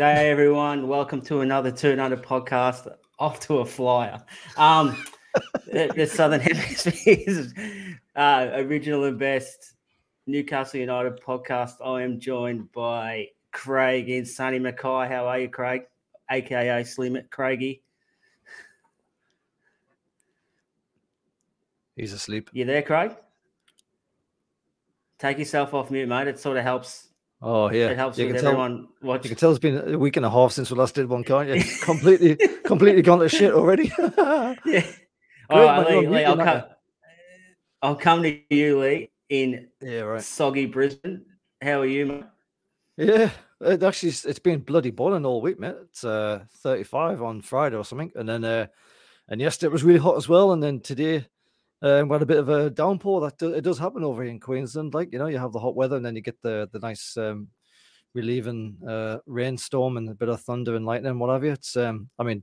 G'day, everyone. Welcome to another Toon Under podcast. Off to a flyer. Um, the, the Southern Hemisphere's uh, original and best Newcastle United podcast. I am joined by Craig and Sonny Mackay. How are you, Craig? AKA Slim Craigie. He's asleep. You there, Craig? Take yourself off mute, mate. It sort of helps. Oh yeah, It helps you with can tell. everyone watching. You can tell it's been a week and a half since we last did one, can't you? completely, completely gone to shit already. Yeah. All right, man, Lee, Lee, I'll come. I'll come to you, Lee, in yeah, right. soggy Brisbane. How are you, mate? Yeah, it actually it's been bloody boiling all week, mate. It's uh, 35 on Friday or something, and then uh, and yesterday it was really hot as well, and then today uh, we had a bit of a downpour. That do, it does happen over here in Queensland. Like you know, you have the hot weather, and then you get the the nice um, relieving uh, rainstorm and a bit of thunder and lightning and what have you. It's um, I mean.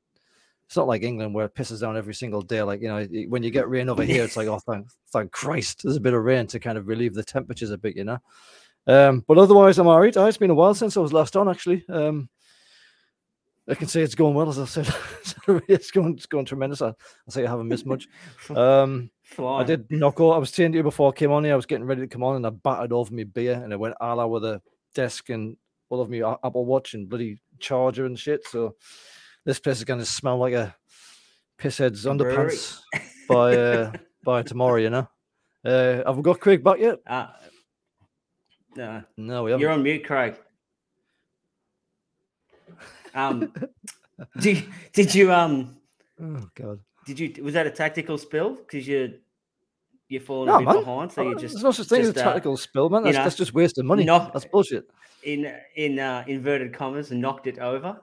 It's not like England where it pisses down every single day. Like you know, when you get rain over here, it's like oh, thank, thank Christ, there's a bit of rain to kind of relieve the temperatures a bit, you know. Um, but otherwise, I'm all right. Uh, It's been a while since I was last on, actually. Um, I can say it's going well, as I said. It's going, it's going tremendous. I, I say I haven't missed much. Um, I did knock out. I was saying to you before I came on here, I was getting ready to come on, and I battered over my beer, and I went a la with a desk and all of me Apple Watch and bloody charger and shit. So this place is going to smell like a pisshead's underpants by uh, by tomorrow. You know. Uh, have we got Craig back yet? Uh, no, No, we haven't. you're on mute, Craig. Um, did, did you um Oh God. Did you was that a tactical spill because you you're falling No, a bit man. behind, so Uh, you just There's no such thing as a uh, tactical spill, man. you That's, know, that's just wasting money. knock- That's bullshit. in in uh, inverted commas and knocked it over.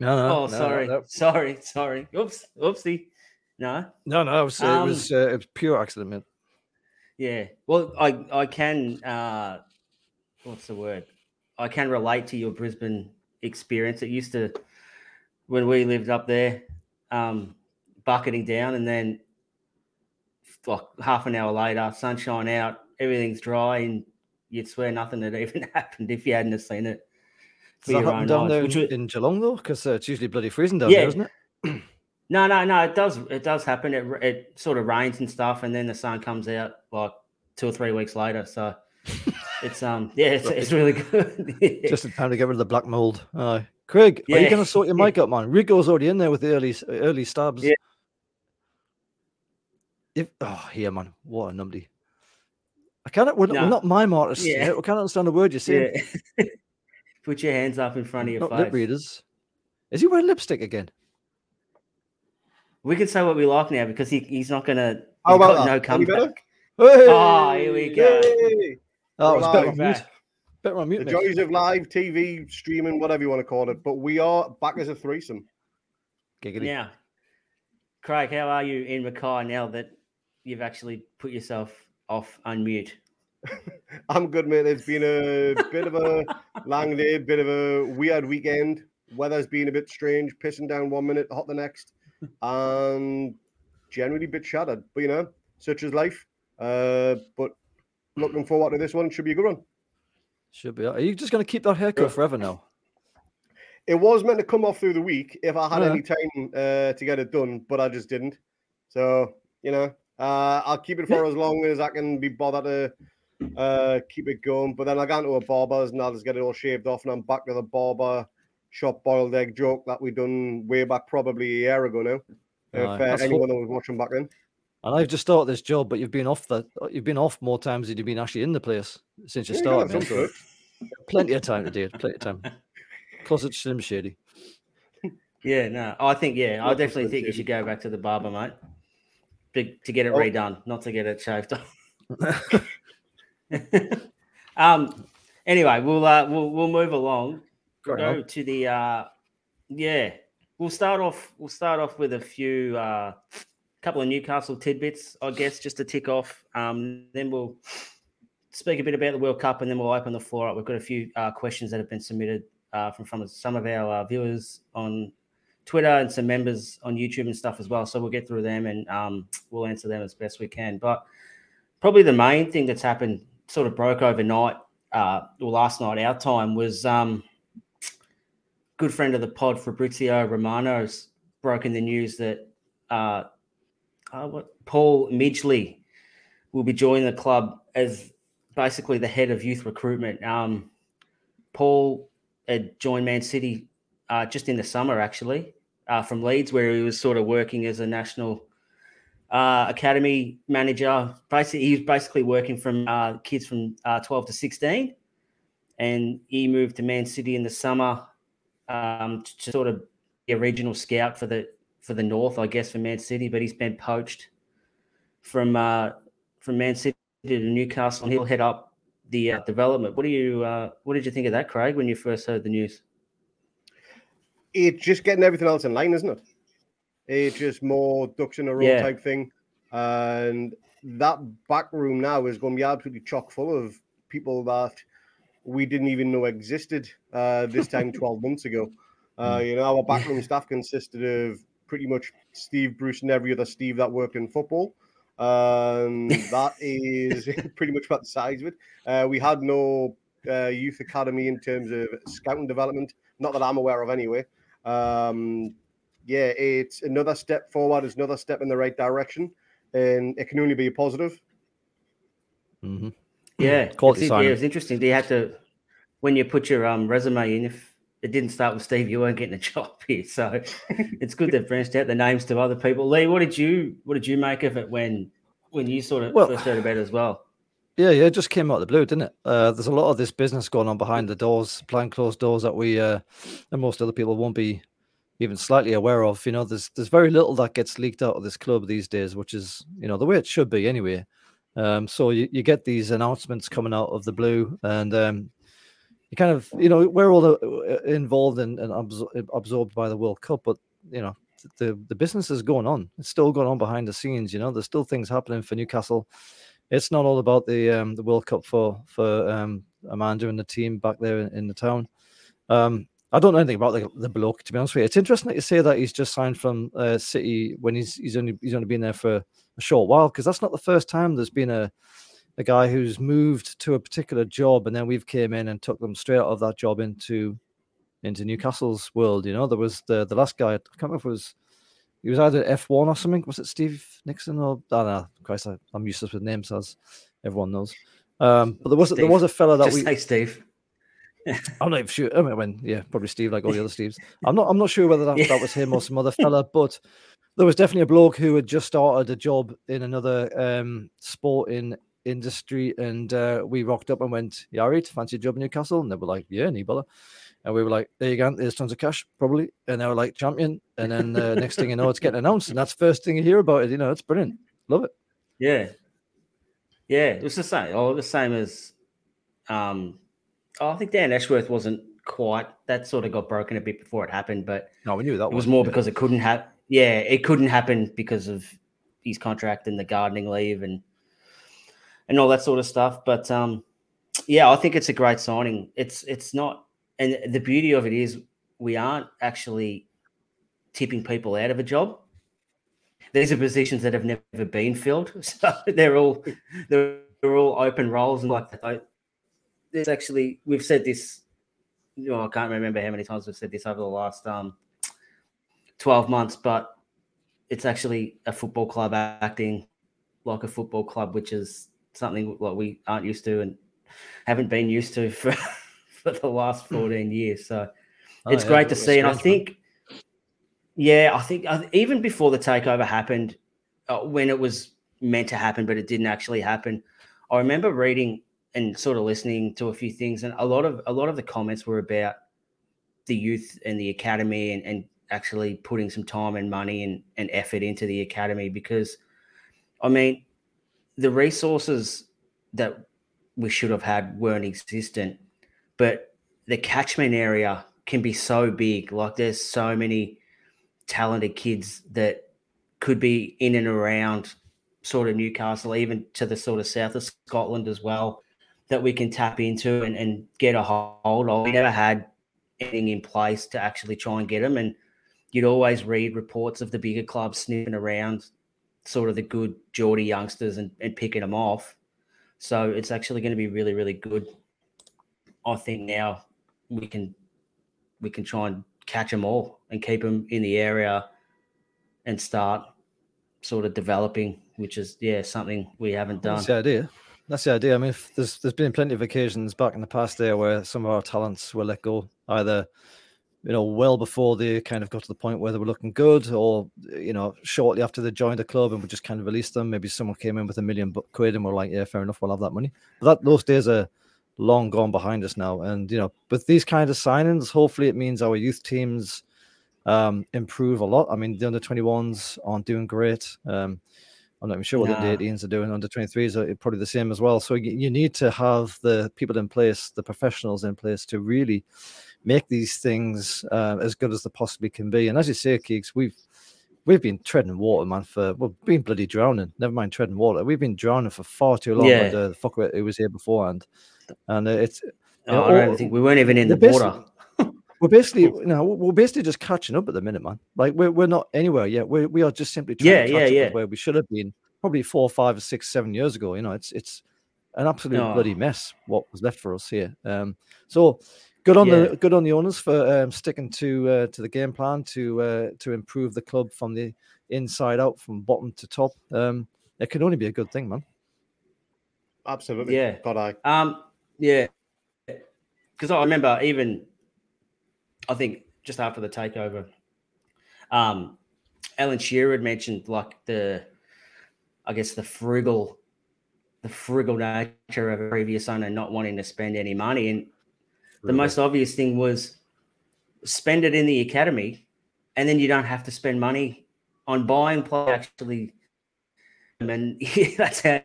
No, no. oh, no, sorry, No, sorry, sorry. Oops, oopsie. No, no, no, it was, uh, it, Um, was uh, it was pure accident, man. yeah. Well, I I can. uh What's the word? I can relate to your Brisbane experience. It used to when we lived up there, um, bucketing down, and then like half an hour later, sunshine out, everything's dry, and you'd swear nothing had even happened if you hadn't have seen it. Does that happen down there in, in Geelong though? Because uh, it's usually bloody freezing down Yeah. there, isn't it? No, no, no. It does. It does happen. It it sort of rains and stuff, and then the sun comes out like two or three weeks later. So it's um yeah, it's, it's really good. Just in time to get rid of the black mold. Aye. Craig, are you going to sort your mic up, man? Rico's already in there with the early early stabs. Yeah. If, oh, here, man. What a numpty. I can't. We're, No. we're not mime artists. Yeah. Yeah. We can't understand a word you're saying. yeah. Put your hands up in front of your Not face. lip readers. Is he wearing lipstick again? We can say what we like now because he, he's not gonna. How about that? no Any better? comeback. Hey! Oh, here we go. Yay! Oh, it better live. on mute. Better on mute. The mate. joys of live TV, streaming, whatever you want to call it. But we are back as a threesome. Giggity. Now, Craig, how are you in Mackay now that you've actually put yourself off unmute? I'm good, mate. It's been a bit of a long day, bit of a weird weekend. Weather's been a bit strange, pissing down one minute, hot the next, and generally a bit shattered. But you know, such is life. Uh, but looking forward to this one. Should be a good one. Should be. Are you just going to keep that haircut Yeah. forever now? It was meant to come off through the week if I had Yeah. any time uh, to get it done, but I just didn't. So you know, uh, I'll keep it for as long as I can be bothered to uh, keep it going. But then I go into a barber's and I'll just get it all shaved off, and I'm back to the barber shop boiled egg joke that we done way back probably a year ago now. Aye, If uh, that's anyone that was watching back then, And I've just started this job, but you've been off that. You've been off more times than you've been actually in the place since you Yeah, started. some so plenty of time to do it. Plenty of time. Closet Slim Shady. Yeah, no, I think yeah, I definitely think you should go back to the barber, mate, to, to get it Oh. redone, not to get it shaved off. um. Anyway, we'll uh, we'll we'll move along. Go to the uh, yeah. We'll start off. We'll start off with a few uh, couple of Newcastle tidbits, I guess, just to tick off. Um, then we'll speak a bit about the World Cup, and then we'll open the floor up. We've got a few uh, questions that have been submitted uh, from from some of our uh, viewers on Twitter and some members on YouTube and stuff as well. So we'll get through them and um, we'll answer them as best we can. But probably the main thing that's happened, sort of broke overnight, uh, or last night our time, was um, good friend of the pod, Fabrizio Romano's broken the news that uh, uh, what Paul Midgley will be joining the club as basically the head of youth recruitment. Um, Paul had joined Man City uh, just in the summer, actually, uh, from Leeds, where he was sort of working as a national uh, academy manager. Basically, he was basically working from uh, kids from uh, 12 to 16, and he moved to Man City in the summer um, to, to sort of be a regional scout for the for the North, I guess, for Man City. But he's been poached from uh, from Man City to Newcastle, and he'll head up the uh, development. What do you what did you think of that, Craig, when you first heard the news? It's just getting everything else in line, isn't it? It's just more ducks in a row Yeah. type thing, and that back room now is going to be absolutely chock full of people that we didn't even know existed uh, this time 12 months ago. Uh, you know, our backroom staff consisted of pretty much Steve Bruce and every other Steve that worked in football. Um, that is pretty much about the size of it. Uh, we had no uh, youth academy in terms of scouting development, not that I'm aware of anyway. Um, yeah, it's another step forward, it's another step in the right direction, and it can only be a positive. hmm Yeah, Quality it's, yeah, signing. it was interesting. Do you have to when you put your um, resume in? If it didn't start with Steve, you weren't getting a job here. So it's good they've branched out the names to other people. Lee, what did you what did you make of it when when you sort of Well- first heard about it as well? Yeah, yeah, it just came out of the blue, didn't it? Uh, there's a lot of this business going on behind the doors, behind closed doors that we uh, and most other people won't be even slightly aware of. You know, there's there's very little that gets leaked out of this club these days, which is you know the way it should be anyway. Um, so you, you get these announcements coming out of the blue, and um, you kind of you know we're all uh, involved and, and absor- absorbed by the World Cup, but you know the the business is going on. It's still going on behind the scenes. You know, there's still things happening for Newcastle it's not all about the um, the World Cup for for um, Amanda and the team back there in, in the town. Um, I don't know anything about the, the bloke to be honest with you. It's interesting that you say that he's just signed from uh, City when he's he's only he's only been there for a short while because that's not the first time there's been a a guy who's moved to a particular job and then we've came in and took them straight out of that job into into Newcastle's world. You know, there was the the last guy. I can't remember if it was he was either F one or something. Was it Steve Nickson or I don't know? Christ, I, I'm useless with names as everyone knows. Um, but there was there was a fella that Just we say Steve. I'm not even sure. I mean, when yeah, probably Steve, like all the other Steves. I'm not. I'm not sure whether that, Yeah. that was him or some other fella, but there was definitely a bloke who had just started a job in another um, sporting industry, and uh, we rocked up and went, "Yeah, all right, fancy a job in Newcastle?" And they were like, "Yeah, Nibala." And we were like, "There you go, there's tons of cash, probably." And they were like, "Champion." And then uh, next thing you know, it's getting announced, and that's the first thing you hear about it. You know, it's brilliant. Love it. Yeah, yeah, it was the same. Oh, the same as um, oh, I think Dan Ashworth wasn't quite. That sort of got broken a bit before it happened, but No, we knew that it was more because it couldn't have. Yeah, it couldn't happen because of his contract and the gardening leave and and all that sort of stuff. But um, yeah, I think it's a great signing. It's it's not, and the beauty of it is we aren't actually tipping people out of a job. These are positions that have never been filled, so they're all they're, they're all open roles and like. There's actually we've said this. You know, I can't remember how many times we've said this over the last um, 12 months, but it's actually a football club acting like a football club, which is something like we aren't used to and haven't been used to for, for the last 14 years. So Oh, it's yeah, great to see. And I think, yeah, I think even before the takeover happened, uh, when it was meant to happen, but it didn't actually happen, I remember reading and sort of listening to a few things, and a lot of a lot of the comments were about the youth and the academy and, and actually putting some time and money and, and effort into the academy because I mean the resources that we should have had weren't existent, but the catchment area can be so big. Like there's so many talented kids that could be in and around sort of Newcastle, even to the sort of south of Scotland as well, that we can tap into and, and get a hold of. We never had anything in place to actually try and get them. And you'd always read reports of the bigger clubs sniffing around sort of the good Geordie youngsters and, and picking them off. So it's actually going to be really, really good. I think now we can we can try and catch them all and keep them in the area and start sort of developing, which is yeah something we haven't done. That's the idea. That's the idea. I mean, there's there's been plenty of occasions back in the past there where some of our talents were let go, either you know well before they kind of got to the point where they were looking good, or you know shortly after they joined the club and we just kind of released them. Maybe someone came in with a million quid and we're like, yeah, fair enough, we'll have that money. But that those days are long gone behind us now. And you know, with these kind of signings, hopefully it means our youth teams um, improve a lot. I mean, the under 21s aren't doing great. Um, I'm not even sure what nah. the 18s are doing. Under 23s are probably the same as well. So you, you need to have the people in place, the professionals in place to really make these things uh, as good as they possibly can be. And as you say, Keeks, we've we've been treading water, man, for well, been bloody drowning. Never mind treading water. We've been drowning for far too long. Yeah. the fuck it was here beforehand, and uh, it's. Oh, know, I don't think we weren't even in the, the water. We're basically, you know, we're basically just catching up at the minute, man. Like we're, we're not anywhere yet. We we are just simply trying yeah, to catch yeah, yeah. where we should have been probably four, five, or six, seven years ago. You know, it's it's an absolute oh. bloody mess what was left for us here. Um, so good on yeah. the good on the owners for um, sticking to uh, to the game plan to uh, to improve the club from the inside out, from bottom to top. Um, it can only be a good thing, man. Absolutely. Yeah. God, I. Um. Yeah. Because I remember even I think just after the takeover, um, Alan Shearer had mentioned like the, I guess the frugal, the frugal nature of a previous owner not wanting to spend any money, and the most obvious thing was spend it in the academy, and then you don't have to spend money on buying players actually, and that's how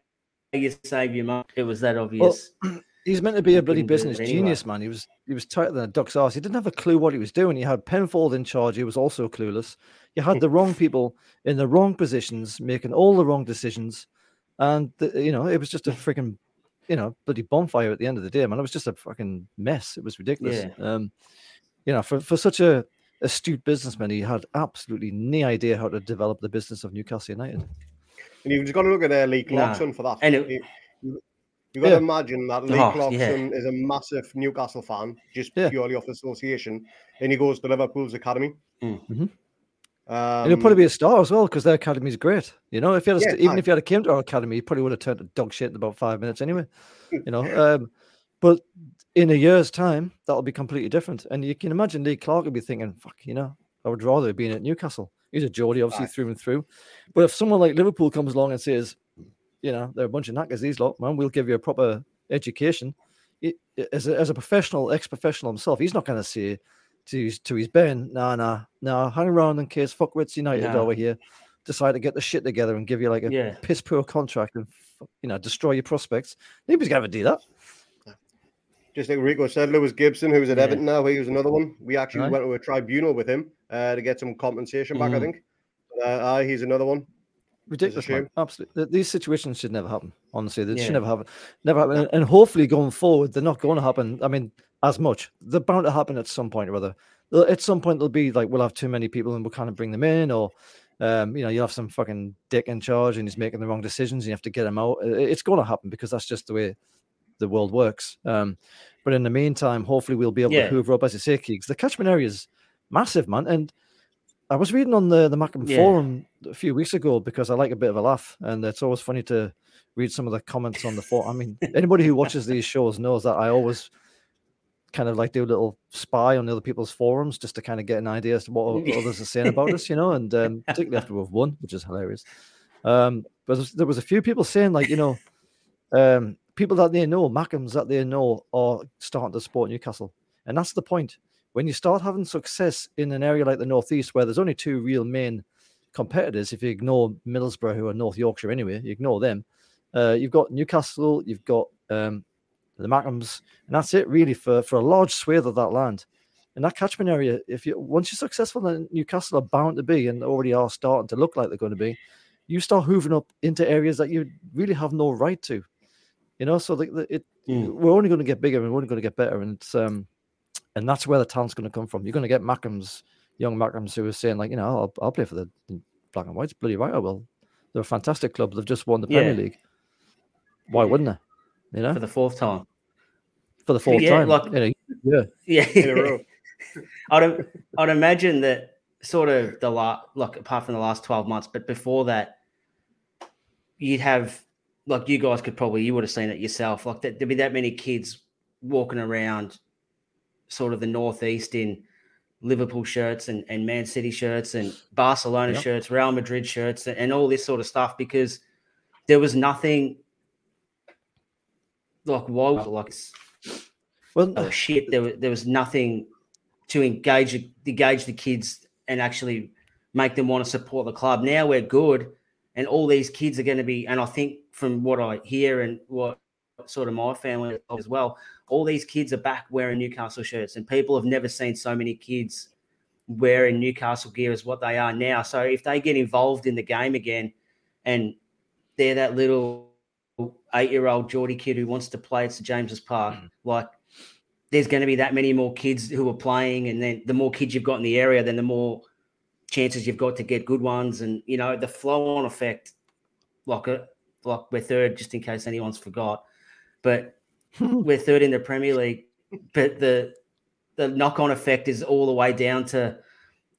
you save your money. It was that obvious. Well, He's meant to be a bloody business genius, man. He was he was tighter than a duck's ass. He didn't have a clue what he was doing. He had Penfold in charge. He was also clueless. You had the wrong people in the wrong positions, making all the wrong decisions, and the, you know it was just a freaking, you know, bloody bonfire at the end of the day, man. It was just a fucking mess. It was ridiculous. Yeah. Um, you know, for for such a astute businessman, he had absolutely no idea how to develop the business of Newcastle United. And you've just got to look at uh, Lee Clark's son nah. for that. And it, You've got yeah. to imagine that Lee oh, Clark's son yeah. is a massive Newcastle fan, just yeah. purely off association, and he goes to Liverpool's academy. Mm. Mm-hmm. Um, and he'll probably be a star as well because their academy is great. You know, if you had a, even if you had a came to our academy, you probably would have turned to dog shit in about five minutes anyway. you know, um, but in a year's time, that'll be completely different. And you can imagine Lee Clark would be thinking, "Fuck, you know, I would rather have been at Newcastle." He's a Geordie, obviously through and through. But if someone like Liverpool comes along and says, you know, they're a bunch of knackers, these lot, man. We'll give you a proper education. It, as, a, as a professional, ex professional himself, he's not going to say to his, to his Ben, nah, nah, nah, hang around in case Fuckwits United no. over here decide to get the shit together and give you like a yeah. piss poor contract and, you know, destroy your prospects. Nobody's going to do that. Just like Rico said, Lewis Gibson, who's at yeah. Everton now, he was another one. We actually right. went to a tribunal with him uh, to get some compensation back, mm. I think. Uh, uh, he's another one. Ridiculous, man. Absolutely. These situations should never happen. Honestly, they yeah. should never happen. Never happen. And hopefully, going forward, they're not going to happen. I mean, as much. They're bound to happen at some point or other. At some point, they'll be like, we'll have too many people and we'll kind of bring them in, or um, you know, you'll have some fucking dick in charge and he's making the wrong decisions and you have to get him out. It's going to happen because that's just the way the world works. Um, but in the meantime, hopefully, we'll be able yeah. to hoover up, as you say, Keeks. The catchment area is massive, man. And I was reading on the the Mackem yeah. forum a few weeks ago because I like a bit of a laugh, and it's always funny to read some of the comments on the forum. I mean, anybody who watches these shows knows that I always kind of like do a little spy on the other people's forums just to kind of get an idea as to what others are saying about us, you know, and um, particularly after we've won, which is hilarious. Um, but there was a few people saying like, you know, um, people that they know, Mackems that they know, are starting to support Newcastle, and that's the point when you start having success in an area like the Northeast, where there's only two real main competitors, if you ignore Middlesbrough, who are North Yorkshire anyway, you ignore them. Uh, you've got Newcastle, you've got um, the Mackems, and that's it really for, for a large swathe of that land. In that catchment area, if you once you're successful, then Newcastle are bound to be and already are starting to look like they're going to be. You start hoovering up into areas that you really have no right to, you know. So the, the, it, mm. we're only going to get bigger and we're only going to get better, and it's um, and that's where the talent's going to come from. You're going to get Mackems, young Mackems, who are saying like, you know, I'll, I'll play for the Black and Whites. Bloody right, I will. They're a fantastic club. They've just won the Premier League. Why wouldn't they? You know, for the fourth time. For the fourth yeah, time. Like, yeah, yeah. I'd I'd imagine that sort of the last, like apart from the last twelve months, but before that, you'd have like you guys could probably you would have seen it yourself. Like that, there'd be that many kids walking around, sort of the northeast in Liverpool shirts and, and Man City shirts and Barcelona yep. shirts, Real Madrid shirts, and, and all this sort of stuff because there was nothing like why like well oh shit there, was, there was nothing to engage engage the kids and actually make them want to support the club. Now we're good and all these kids are going to be and i think from what i hear and what sort of my family as well all these kids are back wearing newcastle shirts and people have never seen so many kids wearing newcastle gear as what they are now so if they get involved in the game again and they're that little eight year old Geordie kid who wants to play at St James's Park. Mm. Like, there's going to be that many more kids who are playing, and then the more kids you've got in the area, then the more chances you've got to get good ones. And you know, the flow on effect, like a, like we're third, just in case anyone's forgot, but hmm. we're third in the Premier League. But the the knock on effect is all the way down to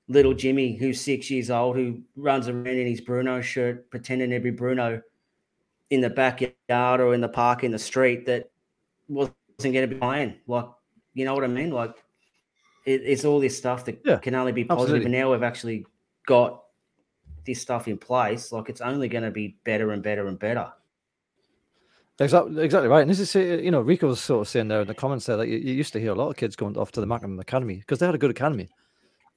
little Jimmy, who's six years old, who runs around in his Bruno shirt, pretending to be Bruno in the backyard or in the park in the street that wasn't going to be playing. Like, you know what I mean? Like, it, it's all this stuff that yeah, can only be positive. Absolutely. And now we've actually got this stuff in place. Like, it's only going to be better and better and better. Exactly, exactly right. And this is, you know, Rico was sort of saying there in the comments there that you, you used to hear a lot of kids going off to the Mackem Academy because they had a good academy.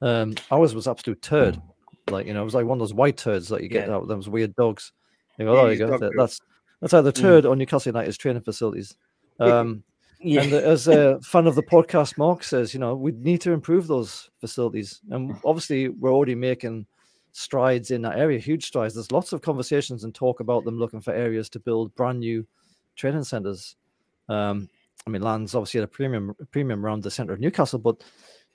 Um, ours was absolute turd. Like, you know, it was like one of those white turds that you get yeah. out of those weird dogs. You go, oh, there you go. That, that's that's either mm. turd mm. on Newcastle United's training facilities. Um, yeah. And as a fan of the podcast, Mark says, you know, we need to improve those facilities. And obviously, we're already making strides in that area, huge strides. There's lots of conversations and talk about them looking for areas to build brand new training centers. Um, I mean, land's obviously at a premium premium around the center of Newcastle, but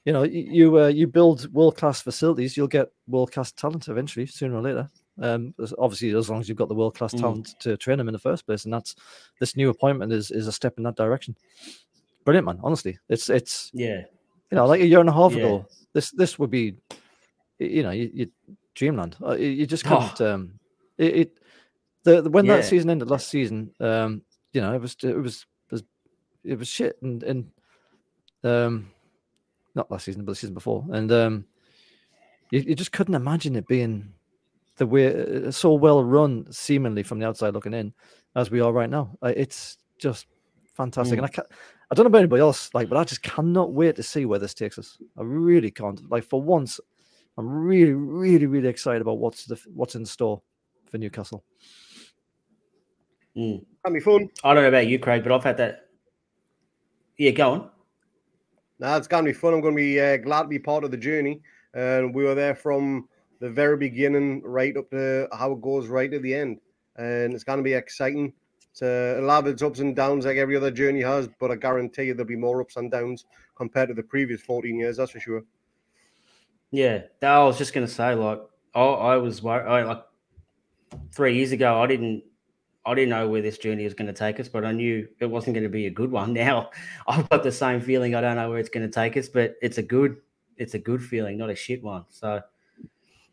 you know, you uh, you build world class facilities, you'll get world class talent eventually, sooner or later. Um, obviously, as long as you've got the world class mm. talent to train them in the first place, and that's this new appointment is is a step in that direction. Brilliant, man. Honestly, it's it's yeah, you know, like a year and a half yeah. ago, this this would be, you know, you, you dreamland. Uh, you just can't. Oh. Um, it, it the, the when yeah. that season ended last season, um, you know, it was it was it was, it was shit, and and um, not last season, but the season before, and um, you, you just couldn't imagine it being the way uh, so well run, seemingly from the outside looking in, as we are right now. It's just fantastic, mm. and I can't. I don't know about anybody else, like, but I just cannot wait to see where this takes us. I really can't. Like for once, I'm really, really, really excited about what's the what's in store for Newcastle. Mm. That'll be fun. I don't know about you, Craig, but I've had that. Yeah, go on. Nah, it's gonna be fun. I'm gonna be uh, glad to be part of the journey. And we were there from the very beginning right up to how it goes right to the end. And it's going to be exciting. To, it'll have its ups and downs like every other journey has, but I guarantee you there'll be more ups and downs compared to the previous 14 years, that's for sure. Yeah, I was just going to say, like, I, I was worried, I, like, three years ago, I didn't I didn't know where this journey was going to take us, but I knew it wasn't going to be a good one. Now I've got the same feeling. I don't know where it's going to take us, but it's a good, it's a good feeling, not a shit one. So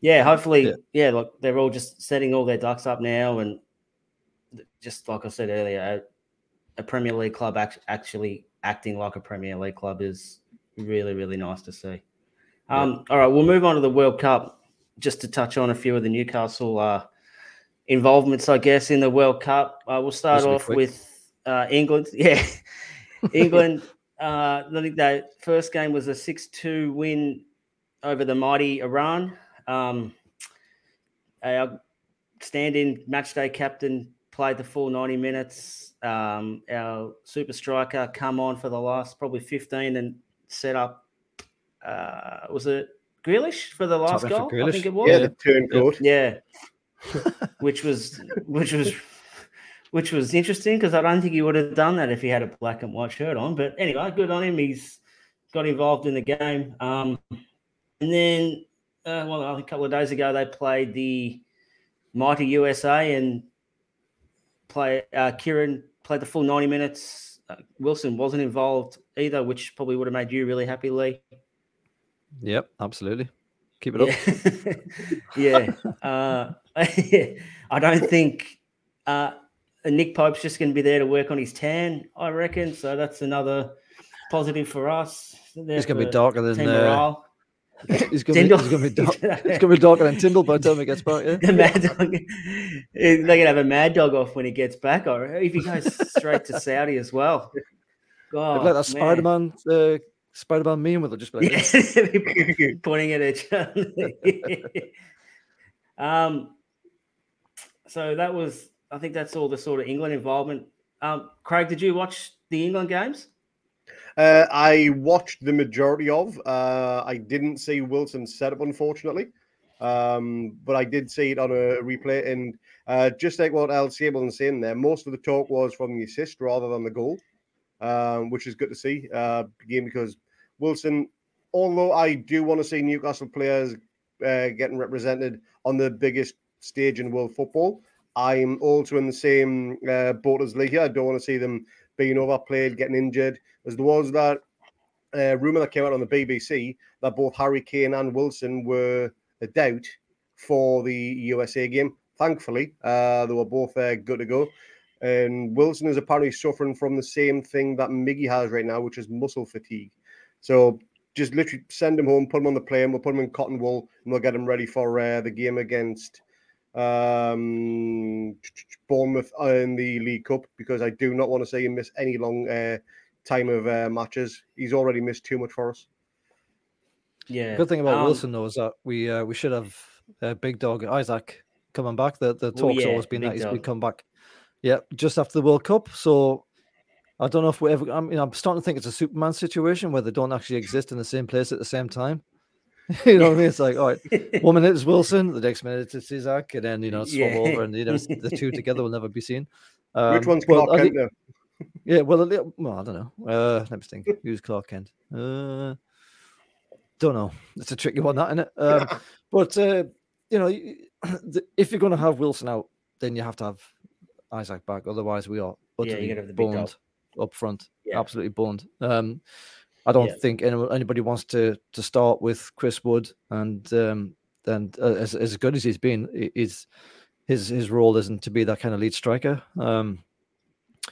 yeah, hopefully, yeah. yeah, look, they're all just setting all their ducks up now, and just like I said earlier, a, a Premier League club act, actually acting like a Premier League club is really, really nice to see. Um, yeah. All right, we'll move on to the World Cup just to touch on a few of the Newcastle uh, involvements, I guess, in the World Cup. Uh, we'll start off with uh, England. Yeah, England. Uh, I think that first game was a six-two win over the mighty Iran. Um, our stand-in match day captain played the full 90 minutes. Um, our super striker come on for the last probably 15 and set up. Uh, was it Grealish for the last goal? I think it was. Yeah, the turn good. Yeah, which was which was which was interesting because I don't think he would have done that if he had a black and white shirt on. But anyway, good on him. He's got involved in the game. Um, and then uh, well, a couple of days ago they played the mighty USA and play uh, Kieran played the full 90 minutes. Uh, Wilson wasn't involved either, which probably would have made you really happy, Lee. Yep, absolutely. Keep it up. Yeah. Uh, I don't think uh, Nick Pope's just going to be there to work on his tan, I reckon. So that's another positive for us. He's going to be darker than uh, He's going to be dark. It's going to be darker than Tyndall by the time he gets back. Yeah, the mad dog. They're going to have a mad dog off when he gets back. Or if he goes straight to Saudi as well. God, like that Spider Man, uh, Spider Man meme with it just like, yeah, pointing at each other. um, so that was, I think that's all the sort of England involvement. Um, Craig, did you watch the England games? Uh, I watched the majority of. Uh, I didn't see Wilson's setup, unfortunately, um, but I did see it on a replay. And uh, just like what Al Sable was saying there, most of the talk was from the assist rather than the goal, um, which is good to see. Uh, again, because Wilson, although I do want to see Newcastle players uh, getting represented on the biggest stage in world football, I'm also in the same uh, boat as Lee here. I don't want to see them being overplayed, getting injured. As there was that uh, rumor that came out on the BBC that both Harry Kane and Wilson were a doubt for the USA game. Thankfully, uh, they were both uh, good to go. And Wilson is apparently suffering from the same thing that Miggy has right now, which is muscle fatigue. So just literally send him home, put him on the plane, we'll put him in cotton wool, and we'll get him ready for uh, the game against um, Bournemouth in the League Cup because I do not want to see him miss any long uh, time of uh, matches. He's already missed too much for us. Yeah. Good thing about um, Wilson though is that we uh, we should have uh, big dog Isak coming back. The the talk's oh, yeah, always been that he's been come back. Yeah, just after the World Cup. So I don't know if we ever. I mean, I'm starting to think it's a Superman situation where they don't actually exist in the same place at the same time. you know what I mean? It's like, all right, one minute is Wilson, the next minute it's Isak, and then you know swap yeah. over, and you know the two together will never be seen. Um, Which one's Clark well, Kent? Think, yeah, well, well, I don't know. Uh, let me think. Who's Clark Kent? Uh, don't know. It's a tricky one, that isn't it? Um, but uh, you know, if you're going to have Wilson out, then you have to have Isak back. Otherwise, we are utterly yeah, boned up front. Yeah. Absolutely boned. Um, I don't yeah. think anybody wants to to start with Chris Wood, and um, and uh, as as good as he's been, is his his role isn't to be that kind of lead striker. Um,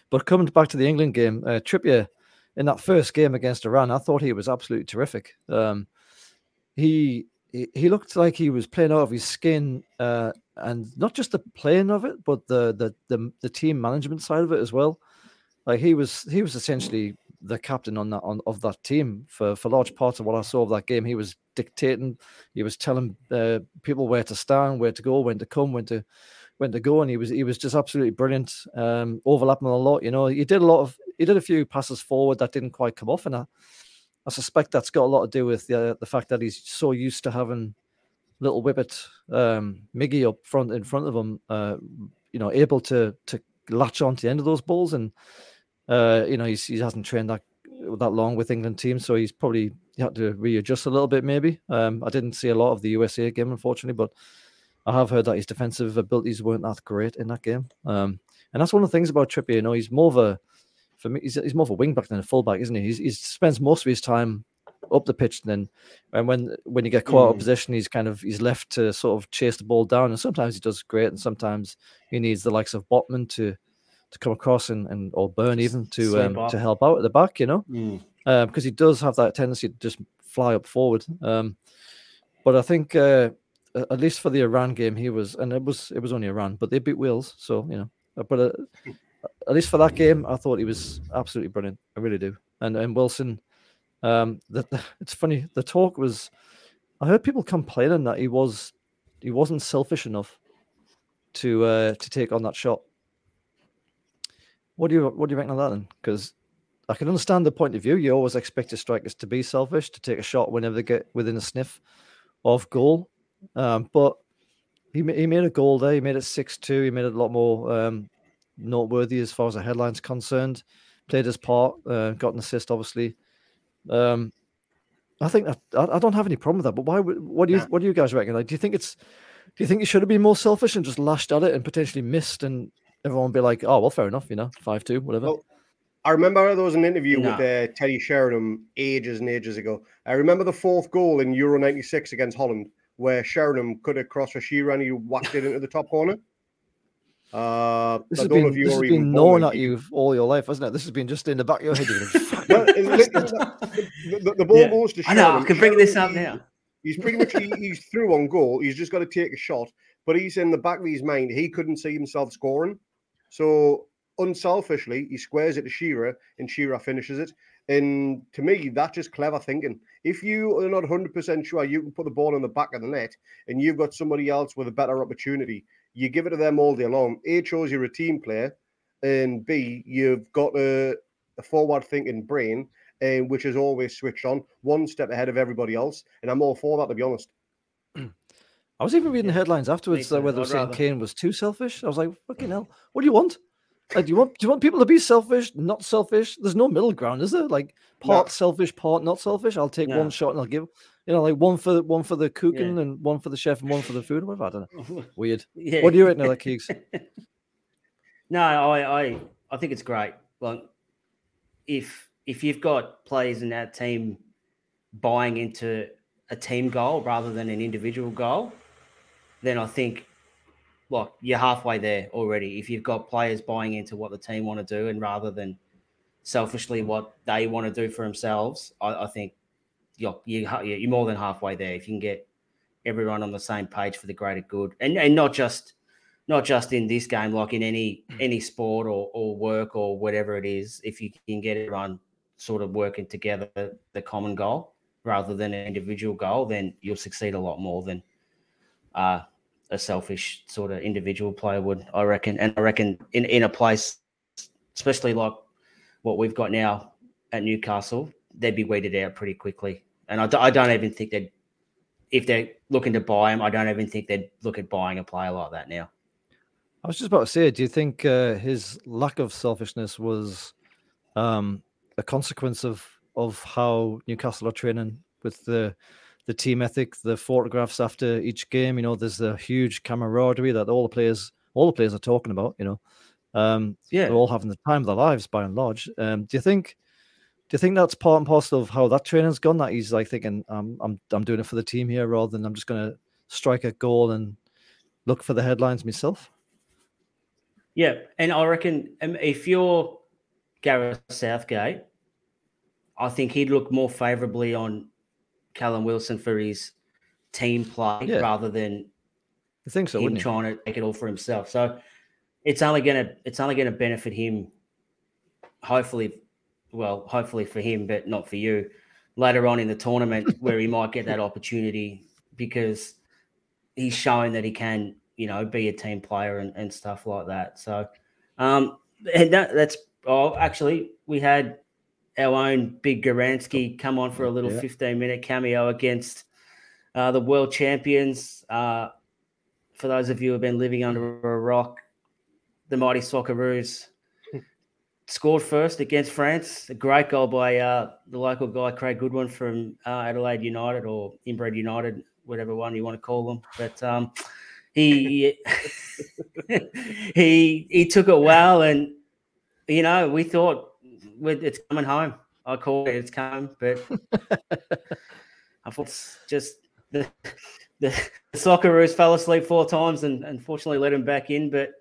but coming back to the England game, uh, Trippier in that first game against Iran, I thought he was absolutely terrific. Um, he, he he looked like he was playing out of his skin, uh, and not just the playing of it, but the, the the the team management side of it as well. Like he was he was essentially the captain on that on of that team for for large parts of what I saw of that game. He was dictating, he was telling uh, people where to stand, where to go, when to come, when to when to go, and he was he was just absolutely brilliant. Um, overlapping a lot, you know. He did a lot of he did a few passes forward that didn't quite come off, and I, I suspect that's got a lot to do with the the fact that he's so used to having little whippet um, Miggy up front in front of him, uh, you know, able to to latch on to the end of those balls and uh, you know, he's, he hasn't trained that that long with England team, so he's probably had to readjust a little bit. Maybe um, I didn't see a lot of the USA game, unfortunately, but I have heard that his defensive abilities weren't that great in that game. Um, and that's one of the things about Trippier. You know, he's more of a for me, he's, he's more of a wing back than a fullback, isn't he? He's, he spends most of his time up the pitch, and then and when when you get caught mm. out of position, he's kind of he's left to sort of chase the ball down. And sometimes he does great, and sometimes he needs the likes of Botman to to come across and, and or Burn even to um, to help out at the back, you know, mm. uh, because he does have that tendency to just fly up forward. Um, but I think uh, at least for the Iran game, he was, and it was it was only Iran, but they beat Wales, so you know. Uh, but uh, at least for that game, I thought he was absolutely brilliant. I really do. And and Wilson, um, the, the, it's funny. The talk was, I heard people complaining that he was he wasn't selfish enough to uh, to take on that shot. What do you what do you reckon of that then? Because I can understand the point of view. You always expect your strikers to be selfish, to take a shot whenever they get within a sniff of goal. Um, but he he made a goal there. He made it six two. He made it a lot more um, noteworthy as far as the headlines concerned. Played his part. Uh, got an assist, obviously. Um, I think that, I, I, don't have any problem with that. But why? What do you what do you guys reckon? Like, do you think it's do you think you should have been more selfish and just lashed at it and potentially missed and everyone would be like, oh, well, fair enough, you know, 5 2, whatever. Well, I remember there was an interview No. with uh, Teddy Sheringham ages and ages ago. I remember the fourth goal in Euro '96 against Holland, where Sheringham cut across for Shearer and he whacked it into the top corner. Uh, This I has don't know been, if you this has been born gnawing at you all your life, hasn't it? This has been just in the back of your head. You're Well, it- it- the, the, the ball Yeah. goes to I know. I Sheringham. can bring this up now. He's pretty much he, he's through on goal. He's just got to take a shot, but he's in the back of his mind. He couldn't see himself scoring, so unselfishly he squares it to Shearer, and Shearer finishes it. And to me, that's just clever thinking. If you are not 100% sure you can put the ball in the back of the net, and you've got somebody else with a better opportunity, you give it to them all day long. A shows you're a team player, and B you've got a, a forward thinking brain um, which is always switched on, one step ahead of everybody else. And I'm all for that, to be honest. I was even reading the headlines afterwards uh, where they were saying rather- Kane was too selfish. I was like, fucking hell, what do you want? Like, do you want do you want people to be selfish, not selfish? There's no middle ground, is there? Like part selfish, part not selfish. I'll take No. one shot and I'll give you know, like one for one for the cooking and one for the chef and one for the food. Whatever. I don't know. Weird. yeah. What do you reckon, that, Keeks? No, I, I I think it's great. Like if if you've got players in that team buying into a team goal rather than an individual goal, then I think like you're halfway there already. If you've got players buying into what the team want to do and rather than selfishly what they want to do for themselves, I, I think you're, you're you're more than halfway there. If you can get everyone on the same page for the greater good, and and not just not just in this game, like in any mm. any sport or, or work or whatever it is, if you can get everyone sort of working together the common goal rather than an individual goal, then you'll succeed a lot more than uh, a selfish sort of individual player would, I reckon. And I reckon in, in a place, especially like what we've got now at Newcastle, they'd be weeded out pretty quickly. And I, don't even think they'd, if they're looking to buy him, I don't even think they'd look at buying a player like that now. I was just about to say, do you think uh, his lack of selfishness was um, a consequence of of how Newcastle are training with the the team ethic, the photographs after each game? You know, there's a huge camaraderie that all the players all the players are talking about. You know, um, Yeah. they're all having the time of their lives by and large. Um, do you think? Do you think that's part and parcel of how that training's gone? That he's like thinking, um, "I'm I'm doing it for the team here, rather than I'm just going to strike a goal and look for the headlines myself." Yeah, and I reckon um, if you're Gareth Southgate, I think he'd look more favourably on Callum Wilson for his team play Yeah. rather than I think so, him trying to take it all for himself. So it's only gonna it's only gonna benefit him. Hopefully, well, hopefully for him, but not for you. Later on in the tournament, where he might get that opportunity because he's showing that he can, you know, be a team player and, and stuff like that. So, um, and that, that's oh, actually we had our own big Garansky come on for a little Yeah. 15 minute cameo against uh, the world champions. Uh, for those of you who have been living under a rock, the mighty Socceroos scored first against France. A great goal by uh, the local guy, Craig Goodwin from uh, Adelaide United or Inbred United, whatever one you want to call them. But um, he he he took it well, and you know we thought "Well, it's coming home. I called it, it's coming, but I thought it's just the the Socceroos fell asleep four times and unfortunately let him back in, but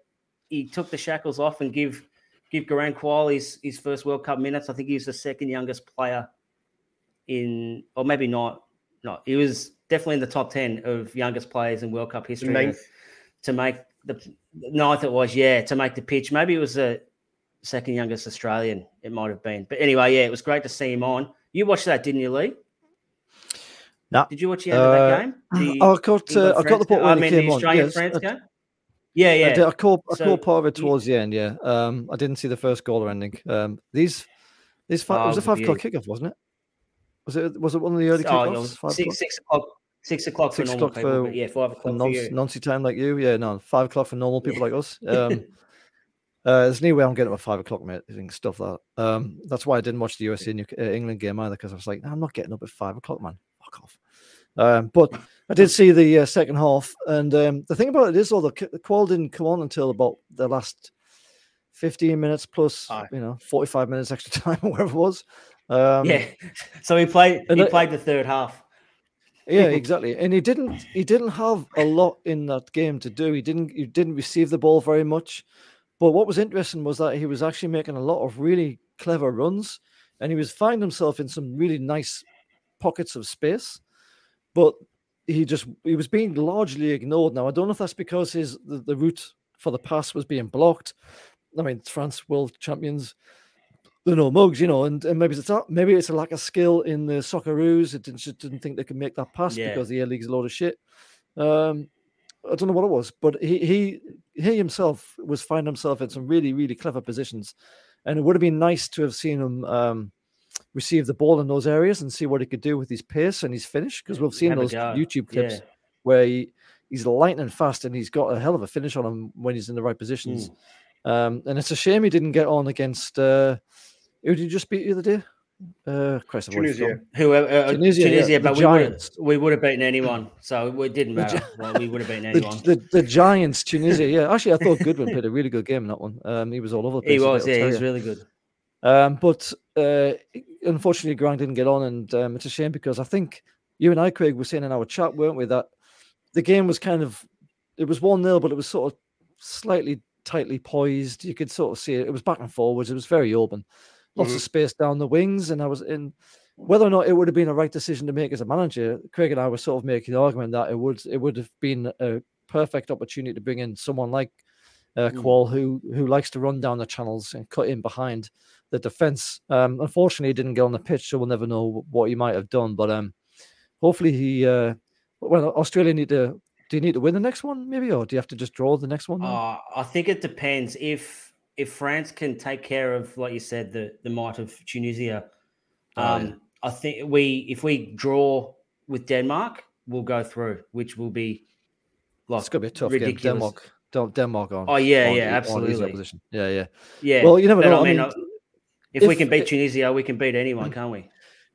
he took the shackles off and give give Garang Kuol his, his first World Cup minutes. I think he was the second youngest player in, or maybe not, not. He was definitely in the top ten of youngest players in World Cup history to, Ninth. to make the ninth. It was yeah to make the pitch. Maybe it was the second youngest Australian. It might have been, but anyway, yeah, it was great to see him on. You watched that, didn't you, Lee? No. Did you watch the end of that Uh, game? The Oh, I caught, England uh, I got the part game? I when mean, came the on. Australian Yes, France I, game. Yeah, I, yeah. did, I caught, I So caught part of it towards the end. Yeah, um, I didn't see the first goal or anything. Um, these, these five, Oh, it was a it five o'clock kickoff, wasn't it? Was it? Was it one of the early Oh, kickoffs? it Five six, o'clock? six o'clock. Six o'clock for Six normal o'clock people, for- but yeah, five o'clock for you. noncy time like you. Yeah, no, five o'clock for normal people like us. Um, uh, there's no way I'm getting up at five o'clock, mate. I think stuff like that. Um, that's why I didn't watch the USA New- uh, England game either because I was like, I'm not getting up at five o'clock, man. Fuck off. Um, but I did see the uh, second half, and um, the thing about it is, though, the, the Kuol didn't come on until about the last 15 minutes plus, Aye. you know, 45 minutes extra time or whatever it was. Um, yeah. So he played. He played the third half. yeah, exactly. And he didn't he didn't have a lot in that game to do. He didn't he didn't receive the ball very much. But what was interesting was that he was actually making a lot of really clever runs and he was finding himself in some really nice pockets of space. But he just he was being largely ignored. Now I don't know if that's because his the, the route for the pass was being blocked. I mean, France world champions, they're no mugs, you know, and, and maybe it's not, maybe it's a lack of skill in the Socceroos. It didn't, just didn't think they could make that pass Yeah. because the A-League's a load of shit. Um, I don't know what it was, but he he he himself was finding himself in some really really clever positions, and it would have been nice to have seen him um, receive the ball in those areas and see what he could do with his pace and his finish because we've seen Have those. YouTube clips Yeah. where he, he's lightning fast and he's got a hell of a finish on him when he's in the right positions. Um, and it's a shame he didn't get on against uh, who did you just beat the other day? Uh, Christ, Tunisia. Whoever uh, Tunisia, Tunisia, yeah, the but we would have we would have beaten anyone, so it didn't The matter. Gi- well, we would have beaten anyone. the, the Giants, Tunisia. Yeah, actually, I thought Goodwin played a really good game in that one. Um, he was all over the place. he was, yeah, he's terrier. really good. Um, but uh, unfortunately, Grant didn't get on, and um, it's a shame because I think you and I, Craig, were saying in our chat, weren't we, that the game was kind of it was one 0 but it was sort of slightly tightly poised. You could sort of see it. It was back and forwards. It was very open, lots Mhm. of space down the wings, and I was in. Whether or not it would have been a right decision to make as a manager, Craig and I were sort of making the argument that it would it would have been a perfect opportunity to bring in someone like uh, Mm. Kuol who who likes to run down the channels and cut in behind the defense. Um, unfortunately, he didn't get on the pitch, so we'll never know what he might have done. But um, hopefully he. Uh, well, Australia need to. Do you need to win the next one, maybe, or do you have to just draw the next one? Uh, I think it depends if if France can take care of, like you said, the the might of Tunisia. Oh, Um, yeah. I think we if we draw with Denmark, we'll go through, which will be like it's gonna be a tough ridiculous. game. Denmark, Del- Denmark on. Oh, yeah, on yeah, absolutely. Yeah, yeah. Yeah. Well, you never know. I I mean, mean, uh, if, we can beat it- Tunisia, we can beat anyone, can't we?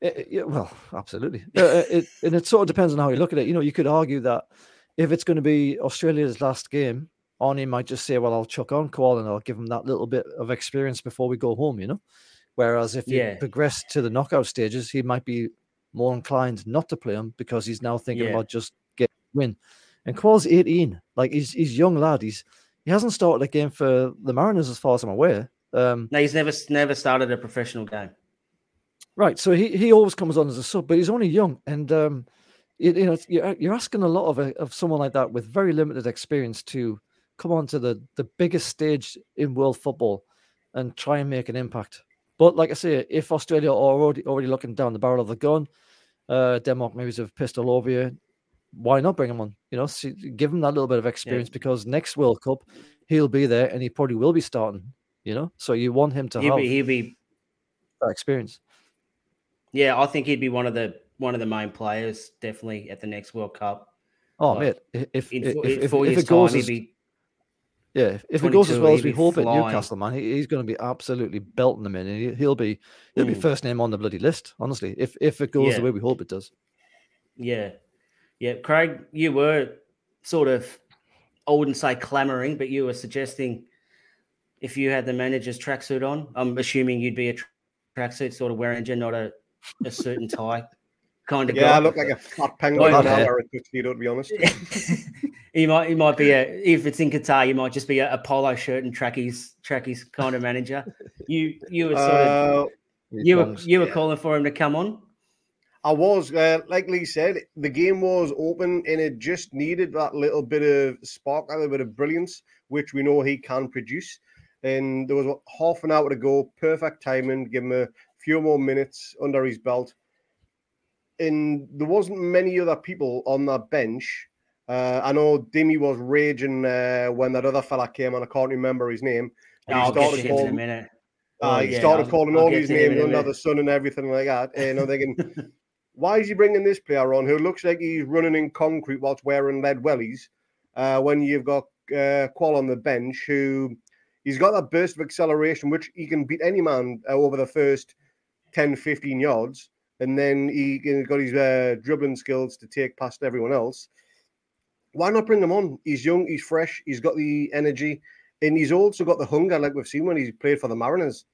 Uh, yeah, well, absolutely. Uh, uh, it, and it sort of depends on how you look at it. You know, you could argue that if it's going to be Australia's last game, Arnie might just say, "Well, I'll chuck on Kuol and I'll give him that little bit of experience before we go home." You know, whereas if you Yeah. progress to the knockout stages, he might be more inclined not to play him because he's now thinking Yeah. about just get win. And Kuol's eighteen, like he's he's young lad. He's he hasn't started a game for the Mariners as far as I'm aware. Um, No, he's never never started a professional game. Right. So he, he always comes on as a sub, but he's only young, and um, you, you know you're, you're asking a lot of a, of someone like that with very limited experience to come on to the the biggest stage in world football and try and make an impact. But like I say, if Australia are already already looking down the barrel of the gun, uh, Denmark maybe have pistol over you. Why not bring him on? You know, see, give him that little bit of experience because next World Cup he'll be there and he probably will be starting. You know, so you want him to He'd have be, he'd be, that experience. yeah, I think he'd be one of the one of the main players definitely at the next World Cup. Oh, Like, mate, if In, if, four, if, if, if it goes time, as, he'd be yeah, if it goes as well as we be hope at flying. Newcastle, man, he, he's going to be absolutely belting them in. he- He'll be he'll be Mm. first name on the bloody list. Honestly, if if it goes Yeah. the way we hope it does. Yeah. Yeah. Craig, you were sort of, I wouldn't say clamoring, but you were suggesting if you had the manager's tracksuit on, I'm assuming you'd be a tracksuit sort of wearing, not a, a suit and tie kind of guy. Yeah, I look like a fat penguin Oh, now yeah. wearing a tuxedo, to be honest. you might, you might be a, if it's in Qatar, you might just be a, a polo shirt and trackies, trackies kind of manager. You, you were sort of, Uh, you were, you were yeah. calling for him to come on. I was, uh, like Lee said, the game was open and it just needed that little bit of spark, a little bit of brilliance, which we know he can produce. And there was what, half an hour to go, perfect timing, give him a few more minutes under his belt. And there wasn't many other people on that bench. Uh, I know Dimmy was raging uh, when that other fella came on. I can't remember his name. And he I'll started him in a calling- minute. Uh, Oh, he yeah, started I'll- calling I'll all get these to him in names under the sun and everything like that. And I'm thinking, why is he bringing this player on who looks like he's running in concrete whilst wearing lead wellies uh, when you've got uh, Kuol on the bench who he's got that burst of acceleration which he can beat any man uh, over the first 10, 15 yards. And then he he got his uh, dribbling skills to take past everyone else. Why not bring him on? He's young, he's fresh, he's got the energy. and he's also got the hunger, like we've seen when he's played for the Mariners.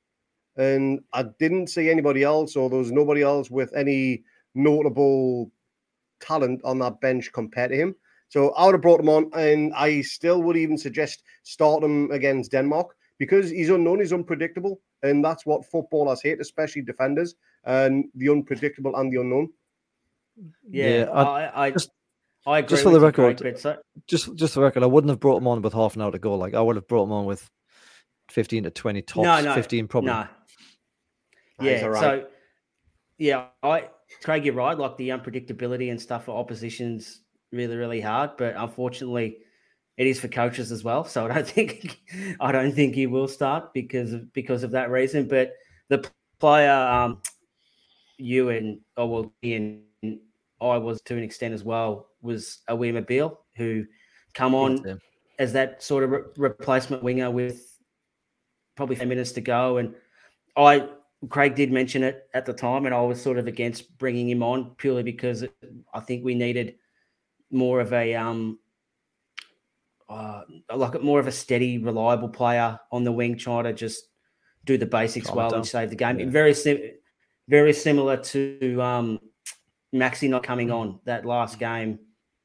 And I didn't see anybody else, or there was nobody else with any notable talent on that bench compared to him. So I would have brought him on, and I still would even suggest start him against Denmark because he's unknown, he's unpredictable, and that's what footballers hate, especially defenders, and the unpredictable and the unknown. Yeah, Yeah, I- I, I, just- I agree just for the record, but so, Just just for the record, I wouldn't have brought him on with half an hour to go. Like I would have brought him on with fifteen to twenty tops. no, no, fifteen probably. no, yeah. all right. So, yeah, I Craig, you're right. Like the unpredictability and stuff for oppositions really, really hard. But unfortunately, it is for coaches as well. So I don't think I don't think he will start because of because of that reason. But the player, um, you and oh well, Ian, I was to an extent as well was a Mabil who come on Yeah. as that sort of re- replacement winger with probably 10 minutes to go. And I, Craig did mention it at the time, and I was sort of against bringing him on purely because it- I think we needed more of a, um, uh, like more of a steady, reliable player on the wing, trying to just do the basics well and save the game. Yeah. Very sim- very similar to um, Maxi not coming mm. on that last mm. game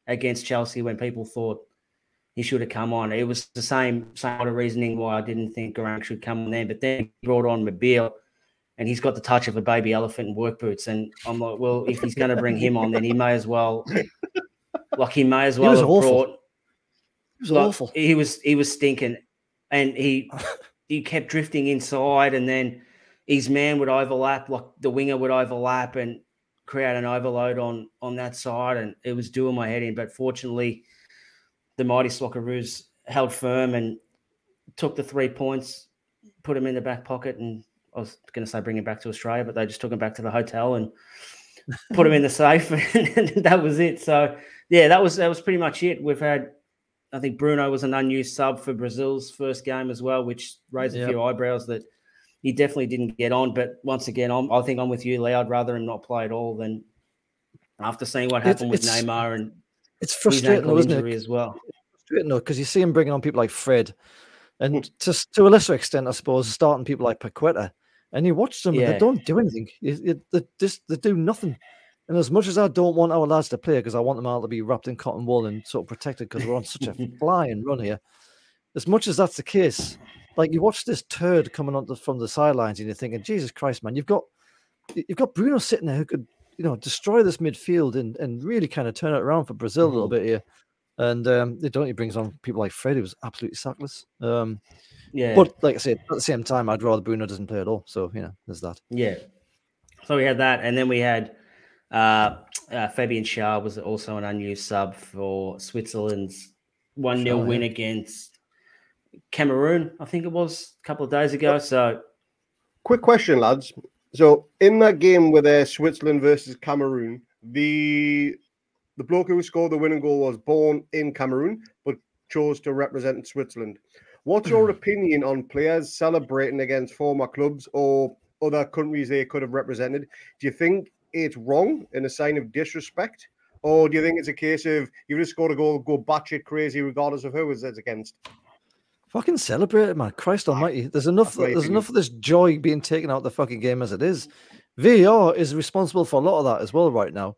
against Chelsea when people thought he should have come on. It was the same same sort of reasoning why I didn't think Garang should come on there. But then he brought on Mabil, and he's got the touch of a baby elephant in work boots. And I'm like, well, if he's going to bring him on, then he may as well, like he may as well have awful. brought. It was like, awful. He was he was stinking, and he he kept drifting inside, and then his man would overlap, like the winger would overlap and create an overload on on that side, and it was doing my head in. But fortunately, the mighty Slockeroos held firm and took the three points, put them in the back pocket, and I was going to say bring him back to Australia, but they just took him back to the hotel and put him in the safe, and that was it. So yeah, that was that was pretty much it. We've had. I think Bruno was an unused sub for Brazil's first game as well, which raised a few eyebrows that he definitely didn't get on. But once again, I'm, I think I'm with you, Lee. I'd rather him not play at all than after seeing what It's- happened with it's Neymar and It's his frustrating, ankle isn't it? as well. frustrating though, because you see him bringing on people like Fred, and mm. to to a lesser extent, I suppose, starting people like Paqueta, and you watch them, and they don't do anything. They just they do nothing. And as much as I don't want our lads to play, because I want them all to be wrapped in cotton wool and sort of protected, because we're on such a flying run here. As much as that's the case, like you watch this turd coming on the, from the sidelines, and you're thinking, Jesus Christ, man, you've got you've got Bruno sitting there who could, you know, destroy this midfield and, and really kind of turn it around for Brazil a little bit here. And um, they don't. He brings on people like Fred, who was absolutely sackless. Um, Yeah, but like I said, at the same time, I'd rather Bruno doesn't play at all. So you know, there's that. yeah. So we had that, and then we had uh, uh, Fabian Schär was also an unused sub for Switzerland's one 0 Schär, win against Cameroon. I think it was a couple of days ago. So Quick question, lads. So in that game with uh, Switzerland versus Cameroon, the the bloke who scored the winning goal was born in Cameroon but chose to represent Switzerland. What's your opinion on players celebrating against former clubs or other countries they could have represented? Do you think it's wrong and a sign of disrespect? Or do you think it's a case of you just scored a goal, go batshit crazy regardless of who it's against? Fucking celebrate it, man! Christ Almighty, there's enough. There's enough of this joy being taken out of the fucking game as it is. VAR is responsible for a lot of that as well right now,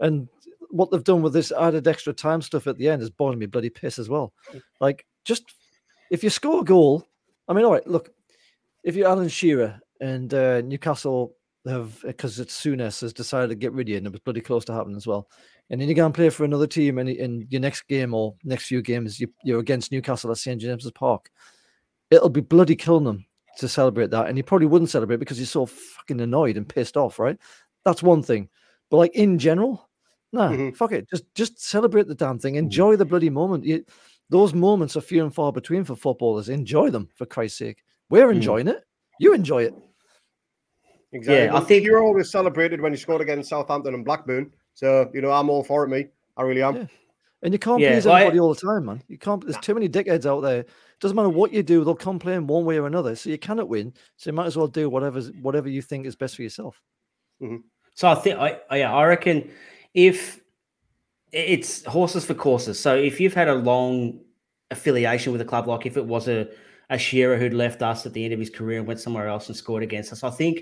and what they've done with this added extra time stuff at the end is boiling me bloody piss as well. Like, just if you score a goal, I mean, all right, look, if you're Alan Shearer and uh, Newcastle have because it's Souness has decided to get rid of you, and it was bloody close to happening as well. And then you go and play for another team, and in your next game or next few games, you, you're against Newcastle at St James's Park. It'll be bloody killing them to celebrate that, and you probably wouldn't celebrate because you're so fucking annoyed and pissed off, right? That's one thing, but like in general, nah, Mhm. fuck it, just just celebrate the damn thing, enjoy the bloody moment. You, those moments are few and far between for footballers. Enjoy them for Christ's sake. We're Mm. enjoying it. You enjoy it. Exactly. Yeah, I think- you're always celebrated when you scored against Southampton and Blackburn. So you know, I'm all for it, me. I really am. Yeah. And you can't Yeah, please well, I- everybody all the time, man. You can't. There's too many dickheads out there. Doesn't matter what you do, they'll complain one way or another. So you cannot win. So you might as well do whatever's whatever you think is best for yourself. Mm-hmm. So I think I I- yeah, I reckon if it's horses for courses. So if you've had a long affiliation with a club, like if it was a a Shearer who'd left us at the end of his career and went somewhere else and scored against us. I think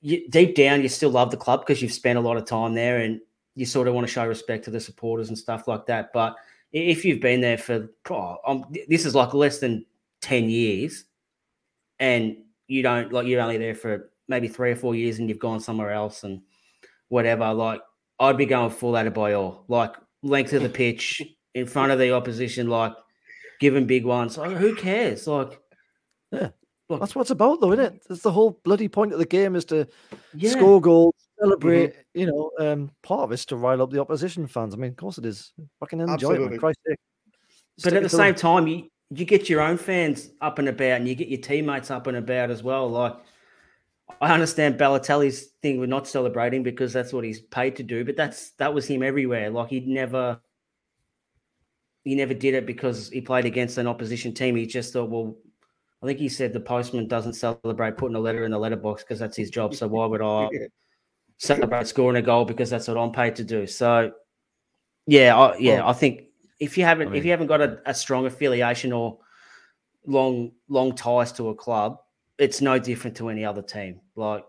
you, deep down you still love the club because you've spent a lot of time there and you sort of want to show respect to the supporters and stuff like that. But if you've been there for oh, um, this is like less than ten years, and you don't like you're only there for maybe three or four years and you've gone somewhere else and whatever, like I'd be going full out of by all, like length of the pitch in front of the opposition, like giving big ones. Like, who cares? Like, yeah, look, that's what it's about, though, isn't it? That's the whole bloody point of the game is to yeah. score goals, celebrate. Mm-hmm. You know, um, part of it's to rile up the opposition fans. I mean, of course it is. Fucking enjoy Absolutely. it, man. Christ sake. But at the same them. time, you you get your own fans up and about, and you get your teammates up and about as well. Like I understand Balotelli's thing with not celebrating because that's what he's paid to do, but that's that was him everywhere. Like he'd never he never did it because he played against an opposition team. He just thought, well, I think he said the postman doesn't celebrate putting a letter in the letterbox because that's his job. So why would I celebrate scoring a goal because that's what I'm paid to do? So yeah, I, yeah, well, I think if you haven't I mean, if you haven't got a, a strong affiliation or long long ties to a club, it's no different to any other team. Like,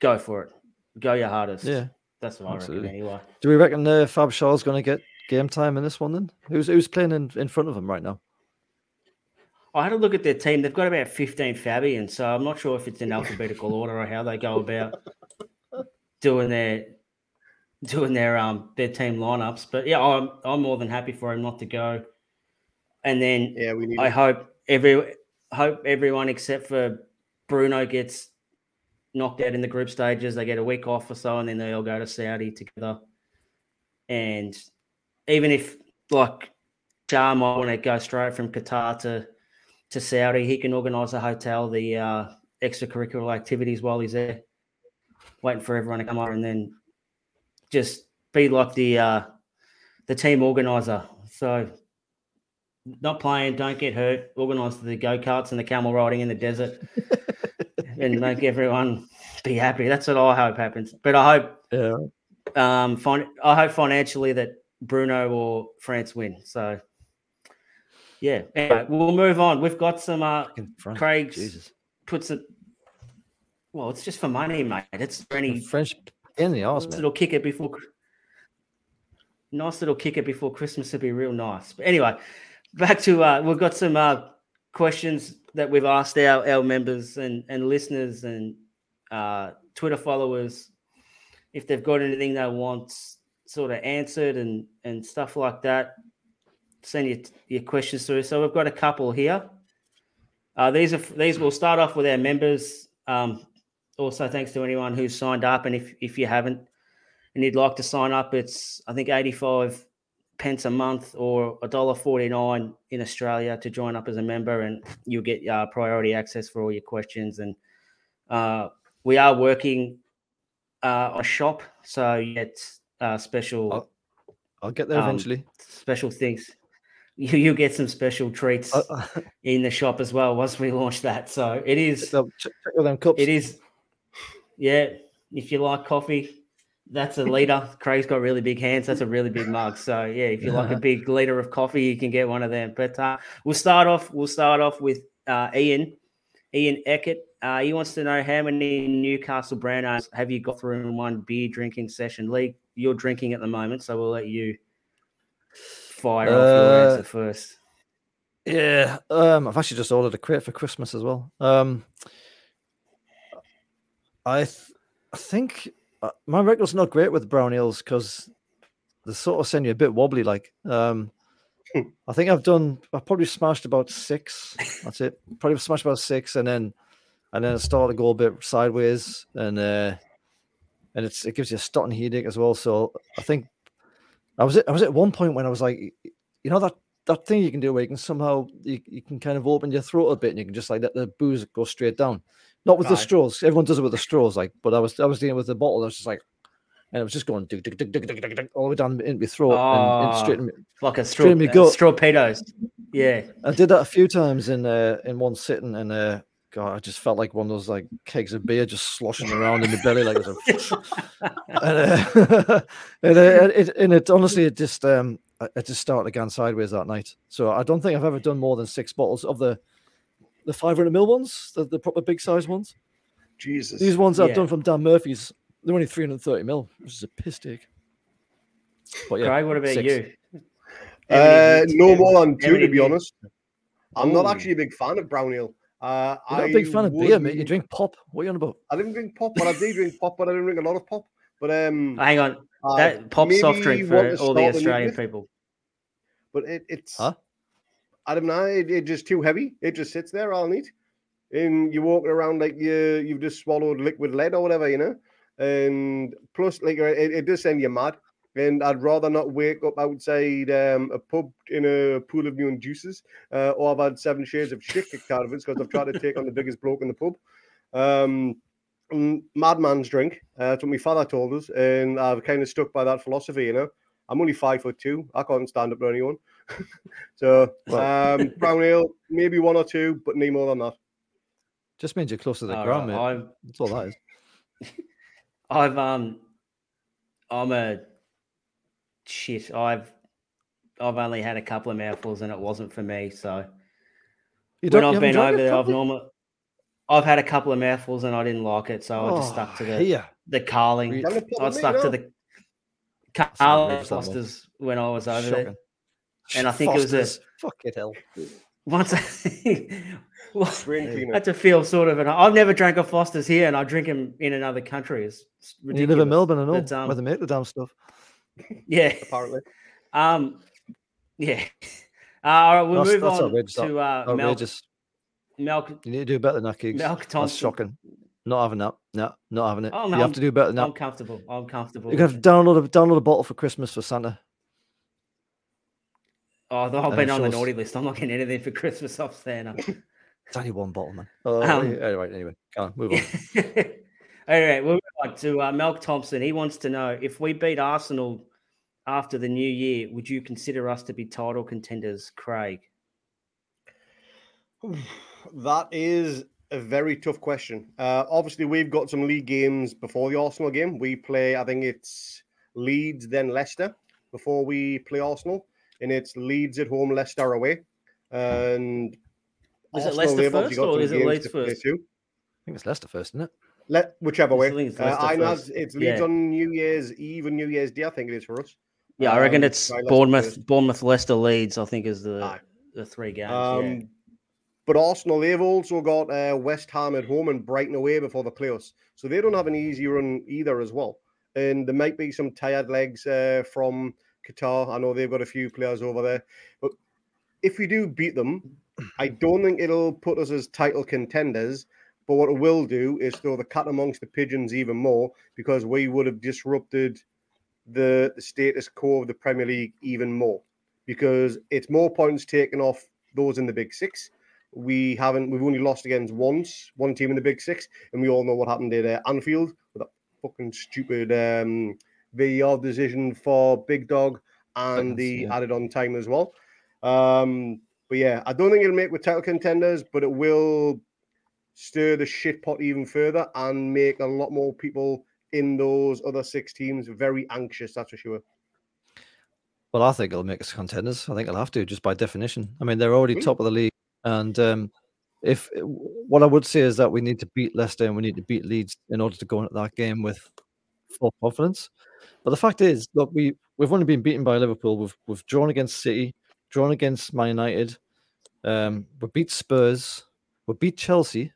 go for it, go your hardest. Yeah, that's what absolutely. I reckon. Anyway, do we reckon uh, Fab Schär's going to get game time in this one? Then who's who's playing in, in front of him right now? I had a look at their team. They've got about 15 Fabians, so I'm not sure if it's in alphabetical order or how they go about doing their doing their um their team lineups. But yeah, I'm I'm more than happy for him not to go. And then yeah, we need I hope every hope everyone except for Bruno gets knocked out in the group stages. They get a week off or so, and then they all go to Saudi together. And even if like Jar might want to go straight from Qatar to to Saudi, he can organise a hotel, the uh, extracurricular activities while he's there, waiting for everyone to come over, and then just be like the uh, the team organizer. So not playing, don't get hurt, organise the go karts and the camel riding in the desert, and make everyone be happy. That's what I hope happens. But I hope, yeah. um, fin- I hope financially that Bruno or France win. So, yeah. Anyway, we'll move on. We've got some. Uh, Craig's Jesus. puts it. Well, it's just for money, mate. It's for any French in the arse, Little kicker before. Nice little kicker before Christmas would be real nice. But anyway, back to uh, we've got some uh, questions that we've asked our, our members and, and listeners and uh, Twitter followers if they've got anything they want sort of answered and and stuff like that. Send your, your questions through. So we've got a couple here. Uh, these are these. will start off with our members. Um, also, thanks to anyone who's signed up, and if if you haven't and you'd like to sign up, it's I think eighty five pence a month or a dollar forty nine in Australia to join up as a member, and you'll get uh, priority access for all your questions. And uh, we are working uh, on a shop, so get uh, special. I'll, I'll get there um, eventually. Special things. You you get some special treats uh, in the shop as well once we launch that. So it is. Check, check them cups. It is. Yeah, if you like coffee, that's a liter. Craig's got really big hands. That's a really big mug. So yeah, if you like a big liter of coffee, you can get one of them. But uh, we'll start off. We'll start off with uh, Ian. Ian Eckert. Uh, he wants to know how many Newcastle Brown Ales have you got through in one beer drinking session? Lee, you're drinking at the moment, so we'll let you fire off your answer uh, first. Yeah, um, I've actually just ordered a crate for Christmas as well. Um, I th- I think uh, my record's not great with brown ales because they sort of send you a bit wobbly. Like, um. I think I've done. I've probably smashed about six. That's it. Probably smashed about six, and then and then it started to go a bit sideways, and uh, and it's it gives you a starting headache as well. So I think I was at, I was at one point when I was like, you know that that thing you can do where you can somehow you, you can kind of open your throat a bit and you can just like let the booze go straight down. Not with right. the straws. Everyone does it with the straws, like. But I was I was dealing with the bottle. I was just like, and it was just going dig, dig, dig, dig, dig, dig, dig, all the way down in my throat oh, and, and straight in my, like a straw, in gut. strawpedos. Yeah, I did that a few times in uh, in one sitting, and uh, God, I just felt like one of those like kegs of beer just sloshing around in the belly, like it was a, and, uh, and, uh, it, and it honestly, it just um, I, I just started again sideways that night. So I don't think I've ever done more than six bottles of the the 500 ml ones, the, the proper big size ones. Jesus. These ones I've done from Dan Murphy's, they're only 330 mil, which is a piss take. But yeah, Craig, what about six. you? Uh, no more than two, to be honest. I'm not actually a big fan of brown ale. Uh, You're not I a big fan of beer, mate. You drink pop. What are you on about? I didn't drink pop, but I did drink pop, but I didn't drink a lot of pop. But um, Hang on, uh, that pop soft drink for all the Australian people. But it, it's Huh? I don't know. It, it's just too heavy. It just sits there all neat, and you're walking around like you you've just swallowed liquid lead or whatever, you know. And plus, like it, it does send you mad. And I'd rather not wake up outside um, a pub in a pool of neon juices, uh, or I've had seven shades of shit kicked out of it because I've tried to take on the biggest bloke in the pub. Um, madman's drink. Uh, that's what my father told us, and I've kind of stuck by that philosophy. You know, I'm only five foot two. I can't stand up to anyone. so um, brown ale, maybe one or two, but no more than that. Just means you're close to the All ground, right, mate. I'm, That's all that is. I've um, I'm a shit. I've I've only had a couple of mouthfuls and it wasn't for me. So You when I've been over there, I've properly? normally I've had a couple of mouthfuls and I didn't like it, so I just stuck Oh, to the Yeah. the Carling. Really? Have a pop I with stuck to the Carling good for that one. Fosters when I was over there. And I think it was a- Fuck it, hell. Once I, well, Drain Yeah. I had to feel sort of, an, I've never drank a Foster's here, and I drink them in another country. It's, it's You live in Melbourne, I know, But, um, where they make the damn stuff. Yeah. Apparently, Um. Yeah. Uh, all right, we'll That's- move that's on outrageous, to uh, Mel, Outrageous. Mel. You need to do better than that, Keegs. Malk That's shocking. Not having that. No, not having it. Oh, you no, have I'm- to do better than that. I'm comfortable. I'm comfortable. You have to download a download a bottle for Christmas for Santa. Oh, I've been on the naughty list. I'm not getting anything for Christmas off Santa. It's only one bottle, man. Oh, Um, anyway, anyway, go on, move on. All right, we'll move on to uh, Melk Thompson. He wants to know if we beat Arsenal after the new year, would you consider us to be title contenders, Craig? that is a very tough question. Uh, obviously, we've got some league games before the Arsenal game. We play, I think it's Leeds, then Leicester before we play Arsenal, and it's Leeds at home, Leicester away. And Is it Arsenal, Leicester first or is it Leeds first? I think it's Leicester first, isn't it? Let whichever way. Leeds- Uh, I know it's Leeds Yeah. on New Year's Eve and New Year's Day. I think it is for us. Yeah, I reckon Um, it's sorry, Leicester Bournemouth, first. Bournemouth, Leicester, Leeds. I think is the Aye. the three games. Um, yeah. But Arsenal, they've also got uh, West Ham at home and Brighton away before the playoffs. So they don't have an easy run either as well. And there might be some tired legs uh, from Qatar. I know they've got a few players over there. But if we do beat them, I don't think it'll put us as title contenders. But what it will do is throw the cat amongst the pigeons even more because we would have disrupted the, the status quo of the Premier League even more because it's more points taken off those in the Big Six. We haven't. We've only lost against once, one team in the Big Six, and we all know what happened there at uh, Anfield with that fucking stupid um, VAR decision for Big Dog and the yeah. added on time as well. Um, but yeah, I don't think it'll make with title contenders, but it will stir the shit pot even further and make a lot more people in those other six teams very anxious. That's for sure. Well, I think it'll make us contenders. I think it'll have to, just by definition. I mean, they're already Really? top of the league, and um, if what I would say is that we need to beat Leicester and we need to beat Leeds in order to go into that game with full confidence. But the fact is, look, we we've only been beaten by Liverpool. We've we've drawn against City, drawn against Man United. Um, we beat Spurs. We beat Chelsea.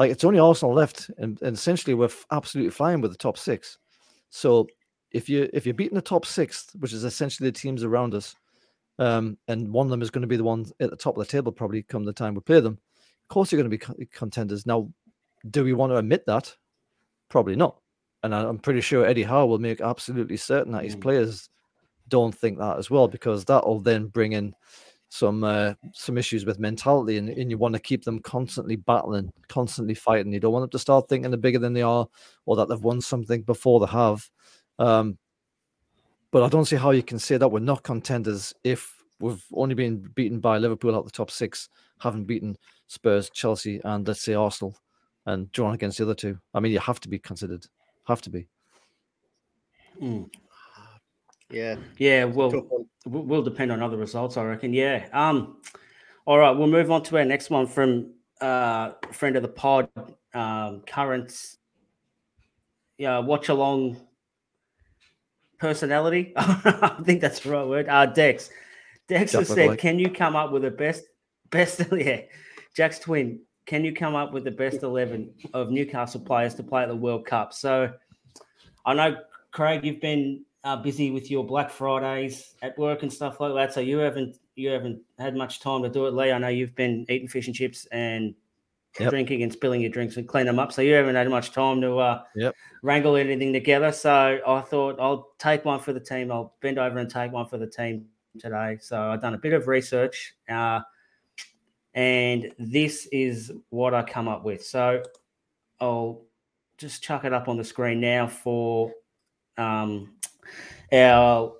Like it's only Arsenal left, and, and essentially we're f- absolutely flying with the top six. So if you if you're beating the top six, which is essentially the teams around us, um, and one of them is going to be the one at the top of the table probably come the time we play them. Of course, you're going to be co- contenders. Now, do we want to admit that? Probably not. And I- I'm pretty sure Eddie Howe will make absolutely certain that his Mm. players don't think that as well, because that will then bring in some uh, some issues with mentality, and, and you want to keep them constantly battling, constantly fighting. You don't want them to start thinking they're bigger than they are, or that they've won something before they have. Um, but I don't see how you can say that we're not contenders if we've only been beaten by Liverpool out the top six, haven't beaten Spurs, Chelsea, and let's say Arsenal, and drawn against the other two. I mean, you have to be considered, have to be. Mm. Yeah. Yeah, well, Tough one. will will depend on other results, I reckon. Yeah. Um. All right, we'll move on to our next one from uh friend of the pod, um, current, yeah, watch along personality. I think that's the right word. Uh, Dex. Dex has said, "Can you come up with the best best? Yeah, Jack's twin. Can you come up with the best eleven of Newcastle players to play at the World Cup?" So, I know Craig, you've been uh, busy with your Black Fridays at work and stuff like that, so you haven't you haven't had much time to do it. Lee, I know you've been eating fish and chips and Yep. drinking and spilling your drinks and clean them up, so you haven't had much time to uh, Yep. wrangle anything together. So I thought I'll take one for the team. I'll bend over and take one for the team today. So I've done a bit of research, uh, and this is what I come up with. So I'll just chuck it up on the screen now for um, our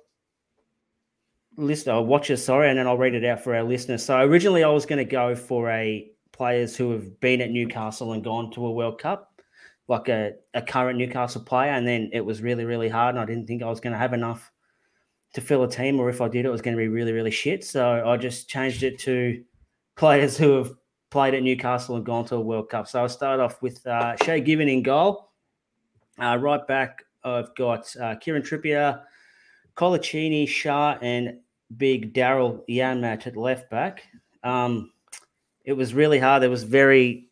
listener watchers. Sorry, and then I'll read it out for our listeners. So originally, I was going to go for a players who have been at Newcastle and gone to a World Cup, like a, a current Newcastle player, and then it was really really hard, and I didn't think I was going to have enough to fill a team, or if I did, it was going to be really really shit. So I just changed it to players who have played at Newcastle and gone to a World Cup. So I'll start off with uh, Shay Given in goal. Uh, right back, I've got uh, Kieran Trippier, Coloccini, Schär, and Big Daryl Janmaat at left back. Um, it was really hard. There was very,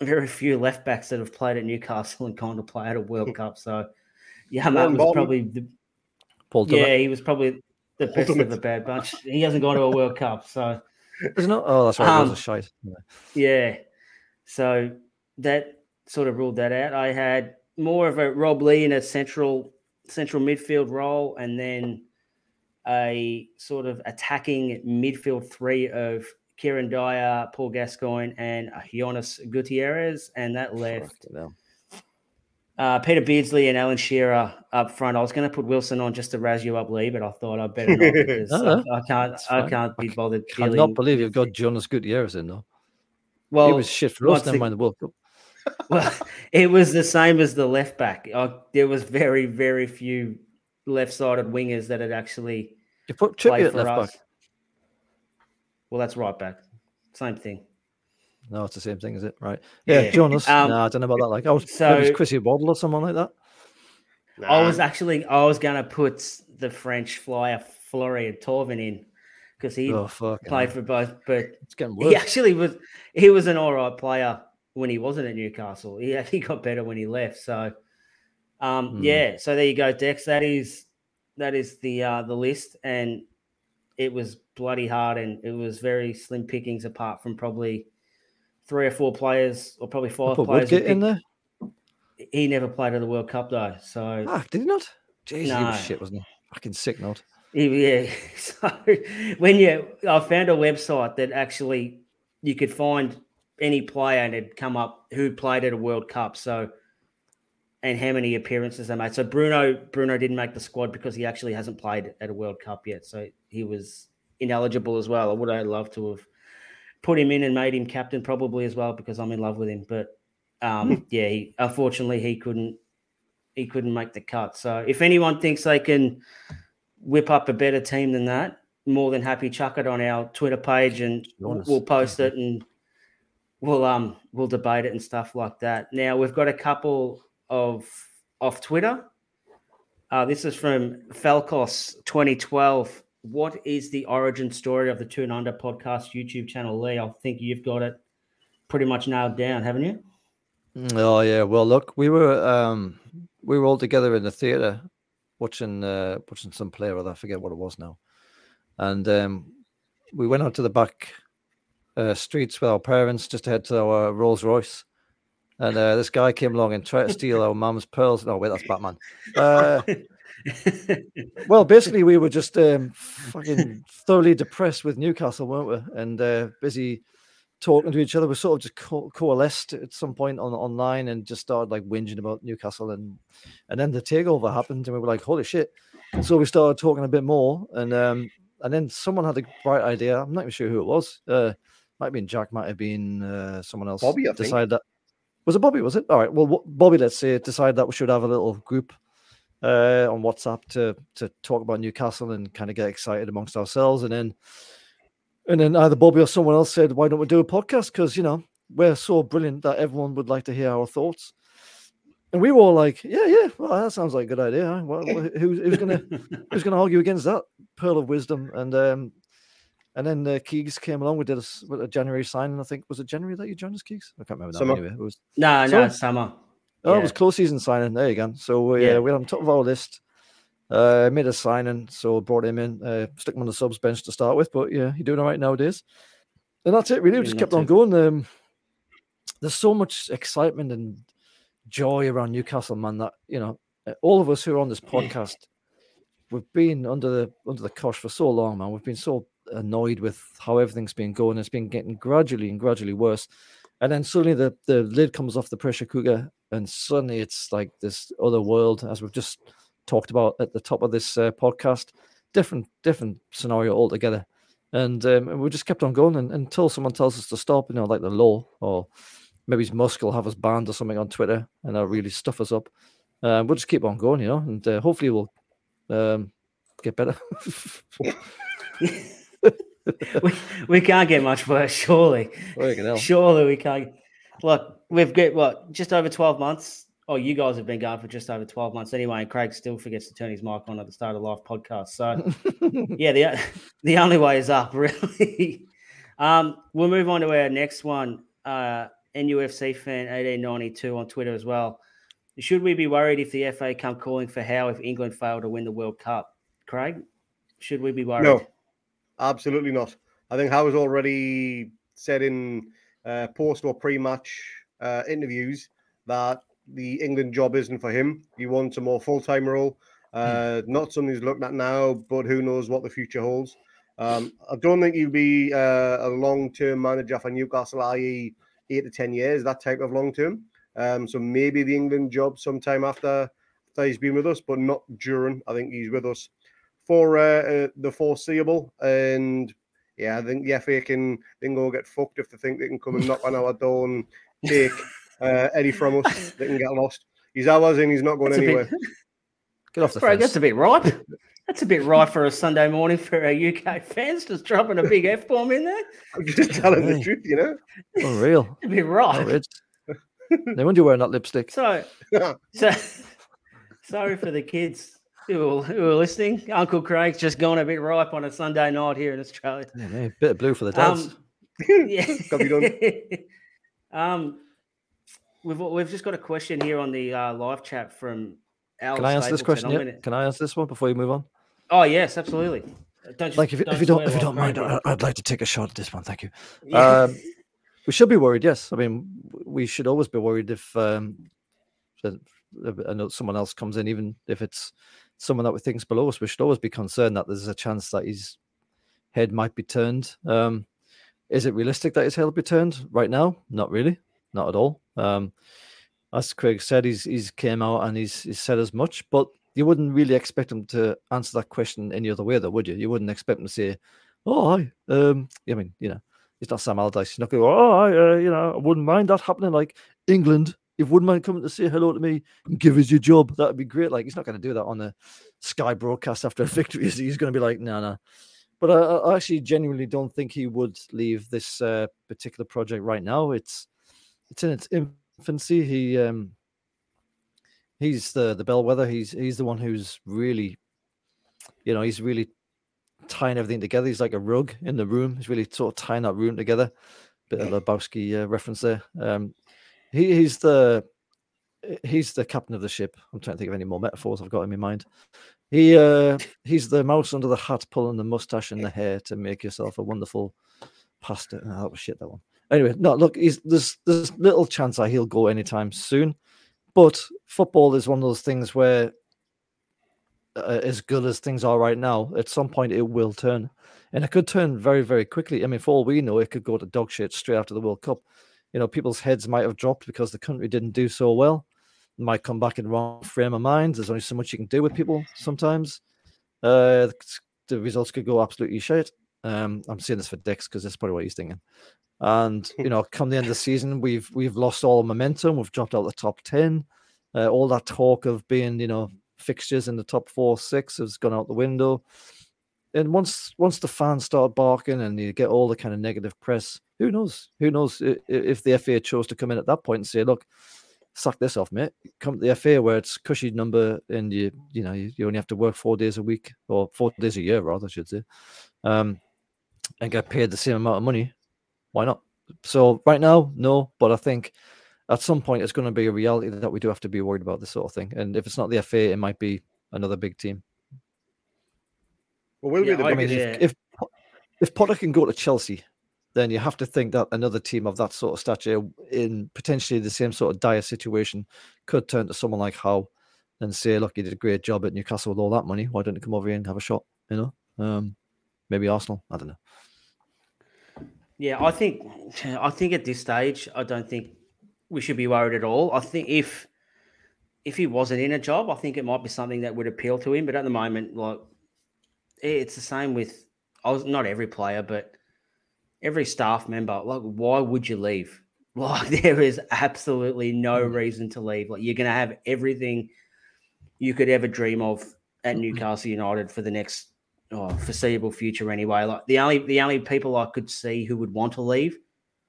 very few left backs that have played at Newcastle and gone to play at a World Cup. So Yanmat was Bolton. probably the, Paul Dillon. yeah, he was probably the best of the bad bunch. He hasn't gone to a World Cup, so Isn't it? Oh, that's right. it was Um, a shite. Yeah. yeah. So that sort of ruled that out. I had more of a Rob Lee in a central central midfield role, and then a sort of attacking midfield three of Kieran Dyer, Paul Gascoigne, and Jonas Gutierrez, and that left uh, Peter Beardsley and Alan Shearer up front. I was going to put Wilson on just to razz you up, Lee, but I thought I'd better not because No, I, I can't. I can't be bothered. I cannot believe you've got Jonas Gutierrez in though. Well, he was shit for us. Never mind the World Cup. Well, it was the same as the left back. I, there was very, very few left-sided wingers that had actually You put played at for left us. back. Well, that's right back. Same thing. No, it's the same thing, is it? Right. Yeah, Yeah. Jonas. Um, no, I don't know about that. Like, I was so- maybe it's Chrissy Waddle or someone like that. I was actually I was going to put the French flyer Florian Thauvin in because he Oh fuck. played for both, but It's getting he actually was he was an all right player when he wasn't at Newcastle. He actually got better when he left. So um Hmm. yeah, so there you go, Dex. That is that is the uh the list and it was bloody hard and it was very slim pickings apart from probably three or four players or probably five players. in there. He never played at the World Cup though. So Ah, did he not? Jeez, he was shit, wasn't he? Fucking sick note. Yeah. So when you, I found a website that actually you could find any player and it'd come up who played at a World Cup. So, and how many appearances they made. So Bruno, Bruno didn't make the squad because he actually hasn't played at a World Cup yet. So he was ineligible as well. I would have loved to have put him in and made him captain probably as well because I'm in love with him. But um, yeah, he, unfortunately he couldn't. He couldn't make the cut. So if anyone thinks they can whip up a better team than that, more than happy chuck it on our Twitter page and we'll post it and we'll um we'll debate it and stuff like that. Now we've got a couple of off Twitter. Uh, this is from Falcos 2012. What is the origin story of the Toon Under podcast YouTube channel, Lee? I think you've got it pretty much nailed down, haven't you? Mm, Oh yeah. Well, look, we were um we were all together in the theater watching uh watching some play or other. I forget what it was now. And um we went out to the back uh, streets with our parents just to head to our Rolls Royce. And uh, this guy came along and tried to steal our mum's pearls. No, wait, that's Batman. Uh, well, basically, we were just um, fucking thoroughly depressed with Newcastle, weren't we? And uh, busy talking to each other. We sort of just co- coalesced at some point on online and just started like whinging about Newcastle. And and then the takeover happened, and we were like, "Holy shit!" And so we started talking a bit more, and um, and then someone had a bright idea. I'm not even sure who it was. Uh, might have been Jack. Might have been uh, someone else. Bobby, I think. decided that was it Bobby. Was it all right? Well, Bobby, let's say, decided that we should have a little group uh, on WhatsApp to to talk about Newcastle and kind of get excited amongst ourselves, and then and then either Bobby or someone else said, "Why don't we do a podcast?" Because you know we're so brilliant that everyone would like to hear our thoughts. And we were all like, "Yeah, yeah, well, that sounds like a good idea. Huh? Well, who's, who's gonna who's gonna argue against that pearl of wisdom?" And um, and then uh, Keegs came along. We did a, a, January signing. I think was it January that you joined us, Keegs? I can't remember. That summer. Anyway, it was no, no, summer. Oh, yeah. it was close season signing. There you go. So we, yeah. uh, we're on top of our list. Uh, made a signing, so brought him in, uh, stuck him on the subs bench to start with. But yeah, he's doing all right nowadays. And that's it. Really, we just kept on going. Um, there's so much excitement and joy around Newcastle, man. That you know, uh, all of us who are on this podcast, we've been under the under the cosh for so long, man. We've been so annoyed with how everything's been going. It's been getting gradually and gradually worse. And then suddenly the, the lid comes off the pressure cooker, and suddenly it's like this other world, as we've just talked about at the top of this uh, podcast. Different, different scenario altogether. And, um, and we just kept on going and, until someone tells us to stop, you know, like the law, or maybe Musk will have us banned or something on Twitter, and they'll really stuff us up. Uh, we'll just keep on going, you know, and uh, hopefully we'll um, get better. we, we can't get much worse, surely. Surely we can't. Look, we've got what just over twelve months. Oh, you guys have been going for just over twelve months anyway, and Craig still forgets to turn his mic on at the start of the live podcast. So, yeah, the the only way is up, really. um, we'll move on to our next one. Uh, NUFC fan eighteen ninety two on Twitter as well. Should we be worried if the FA come calling for Howe if England fail to win the World Cup? Craig, should we be worried? No. Absolutely not. I think Howe's already said in uh, post or pre-match uh, interviews that the England job isn't for him. He wants a more full-time role. Uh, mm. Not something he's looking at now, but who knows what the future holds. Um, I don't think he'll be uh, a long-term manager for Newcastle, i.e., eight to ten years, that type of long-term. Um, so maybe the England job sometime after, after he's been with us, but not during. I think he's with us for uh, uh, the foreseeable. And yeah, I think the FA can then go get fucked if they think they can come and knock on our door and take uh, Eddie from us. They can get lost. He's ours and he's not going that's anywhere. Bit... Get off the Bro, fence. That's a bit ripe. That's a bit ripe for a Sunday morning for our UK fans, just dropping a big F bomb in there. I'm just telling the truth, you know. Unreal. a bit ripe. no wonder you're wearing that lipstick. So, so sorry for the kids who are, who are listening, Uncle Craig's just gone a bit ripe on a Sunday night here in Australia. Yeah, man, bit of blue for the dads. Um, yeah. um, we've we've just got a question here on the uh, live chat from Al. Can I answer this question? Gonna... Can I answer this one before you move on? Oh yes, absolutely. Don't like if, if you don't if you don't mind, I, would like to take a shot at this one. Thank you. Yeah. Um, we should be worried. Yes, I mean we should always be worried if um, someone else comes in, even if it's someone that we think's below us, we should always be concerned that there's a chance that his head might be turned. Um, is it realistic that his head will be turned right now? Not really, not at all. Um, as Craig said, he's he's came out and he's, he's said as much, but you wouldn't really expect him to answer that question any other way, though, would you? You wouldn't expect him to say, "Oh, hi." Um, I mean, you know, he's not Sam Allardyce. He's not going "Oh, I, uh, you know, I wouldn't mind that happening." Like England if wouldn't mind coming to say hello to me and give us your job, that'd be great. Like he's not going to do that on the Sky broadcast after a victory. He's going to be like, no, no. But I, I, actually genuinely don't think he would leave this uh, particular project right now. It's it's in its infancy. He um he's the the bellwether. He's he's the one who's really, you know, he's really tying everything together. He's like a rug in the room. He's really sort of tying that room together. Bit of Lebowski uh, reference there. Um, he, he's the he's the captain of the ship. I'm trying to think of any more metaphors I've got in my mind. He uh he's the mouse under the hat pulling the mustache and the hair to make yourself a wonderful pasta. Oh, that was shit that one. Anyway, no, look, he's there's there's little chance that he'll go anytime soon. But football is one of those things where uh, as good as things are right now, at some point it will turn. And it could turn very, very quickly. I mean, for all we know, it could go to dog shit straight after the World Cup you know, people's heads might have dropped because the country didn't do so well. Might come back in wrong frame of mind. There's only so much you can do with people sometimes. Uh, the results could go absolutely shit. Um, I'm saying this for Dix because that's probably what he's thinking. And you know, come the end of the season, we've we've lost all momentum. We've dropped out the top ten. Uh, all that talk of being, you know, fixtures in the top four, six has gone out the window. And once once the fans start barking and you get all the kind of negative press, who knows? Who knows if the FA chose to come in at that point and say, look, suck this off, mate. Come to the FA where it's cushy number and you you know you, you only have to work four days a week or four days a year, rather, I should say, um, and get paid the same amount of money. Why not? So right now, no, but I think at some point it's going to be a reality that we do have to be worried about this sort of thing. And if it's not the FA, it might be another big team. Well, will yeah, be the I mean, if, if if Potter can go to Chelsea then you have to think that another team of that sort of stature in potentially the same sort of dire situation could turn to someone like Howe and say, look, you did a great job at Newcastle with all that money. Why don't you come over here and have a shot? You know, um, maybe Arsenal. I don't know. Yeah, I think I think at this stage, I don't think we should be worried at all. I think if if he wasn't in a job, I think it might be something that would appeal to him. But at the moment, like it's the same with I was not every player, but every staff member, like, why would you leave? Like, there is absolutely no hmm. reason to leave. Like, you're going to have everything you could ever dream of at hmm. Newcastle United for the next oh, foreseeable future. Anyway, like the only the only people I could see who would want to leave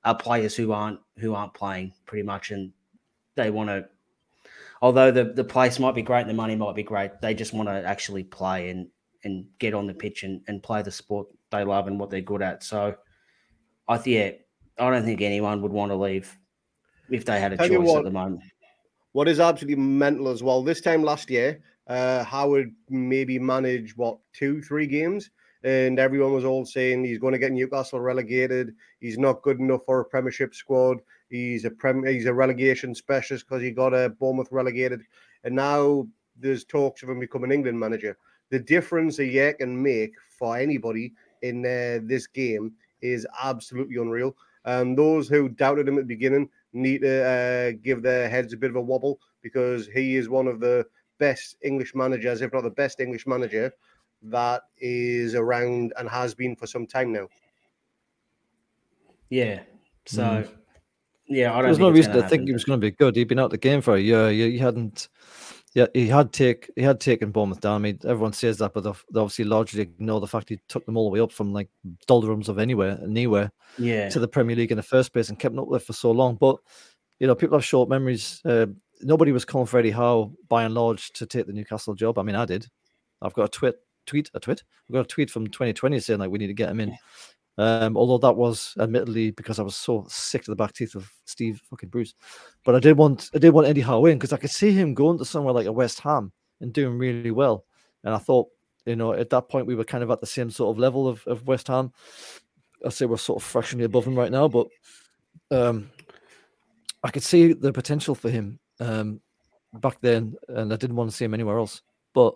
are players who aren't who aren't playing pretty much, and they want to. Although the the place might be great and the money might be great, they just want to actually play and and get on the pitch and, and play the sport they love and what they're good at. So I yeah, I don't think anyone would want to leave if they had a Tell choice what, at the moment. What is absolutely mental as well. This time last year, uh, Howard maybe managed what two, three games, and everyone was all saying he's going to get Newcastle relegated. He's not good enough for a Premiership squad. He's a prem, he's a relegation specialist because he got a Bournemouth relegated, and now there's talks of him becoming England manager. The difference a year can make for anybody in uh, this game is absolutely unreal. And those who doubted him at the beginning need to uh, give their heads a bit of a wobble because he is one of the best English managers, if not the best English manager, that is around and has been for some time now. Yeah. So, mm. yeah, I don't. There's no reason to think he was going to be good. He'd been out the game for a year. He hadn't yeah, he had take he had taken Bournemouth down. I mean, everyone says that, but they obviously largely ignore the fact he took them all the way up from like doldrums of anywhere, anywhere, yeah, to the Premier League in the first place and kept them up there for so long. But you know, people have short memories. Uh, nobody was calling for Eddie Howe by and large to take the Newcastle job. I mean, I did. I've got a tweet, tweet, a tweet. I've got a tweet from 2020 saying like we need to get him in. Um, although that was admittedly because I was so sick to the back teeth of Steve fucking Bruce, but I did want I did want Eddie Howe in because I could see him going to somewhere like a West Ham and doing really well. And I thought, you know, at that point we were kind of at the same sort of level of, of West Ham. I say we're sort of fractionally above him right now, but um, I could see the potential for him um, back then, and I didn't want to see him anywhere else. But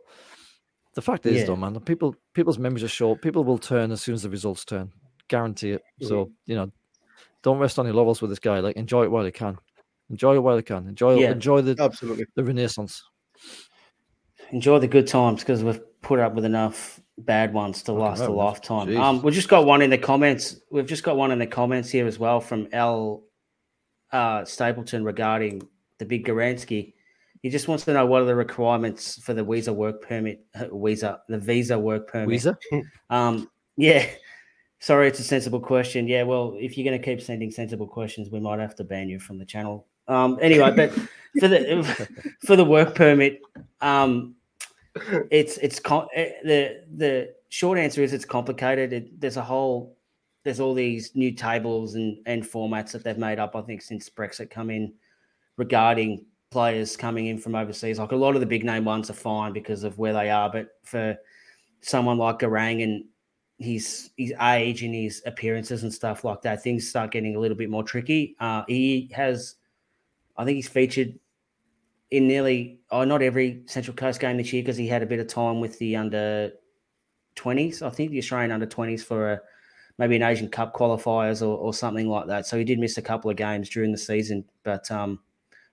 the fact is, yeah. though, man, people people's memories are short. People will turn as soon as the results turn guarantee it. So you know, don't rest on your laurels with this guy. Like enjoy it while you can. Enjoy it while you can. Enjoy yeah, enjoy the absolutely the renaissance. Enjoy the good times because we've put up with enough bad ones to last a lifetime. Um, we've just got one in the comments. We've just got one in the comments here as well from L uh, Stapleton regarding the big Garansky. He just wants to know what are the requirements for the visa work permit, visa, the visa work permit. Visa? um, yeah. Sorry, it's a sensible question. Yeah, well, if you're going to keep sending sensible questions, we might have to ban you from the channel. Um, anyway, but for the for the work permit, um, it's it's eh, the the short answer is it's complicated. It, there's a whole there's all these new tables and and formats that they've made up. I think since Brexit come in regarding players coming in from overseas. Like a lot of the big name ones are fine because of where they are, but for someone like Garang and his his age and his appearances and stuff like that, things start getting a little bit more tricky. Uh, he has, I think, he's featured in nearly oh not every Central Coast game this year because he had a bit of time with the under twenties. I think the Australian under twenties for a maybe an Asian Cup qualifiers or, or something like that. So he did miss a couple of games during the season, but um,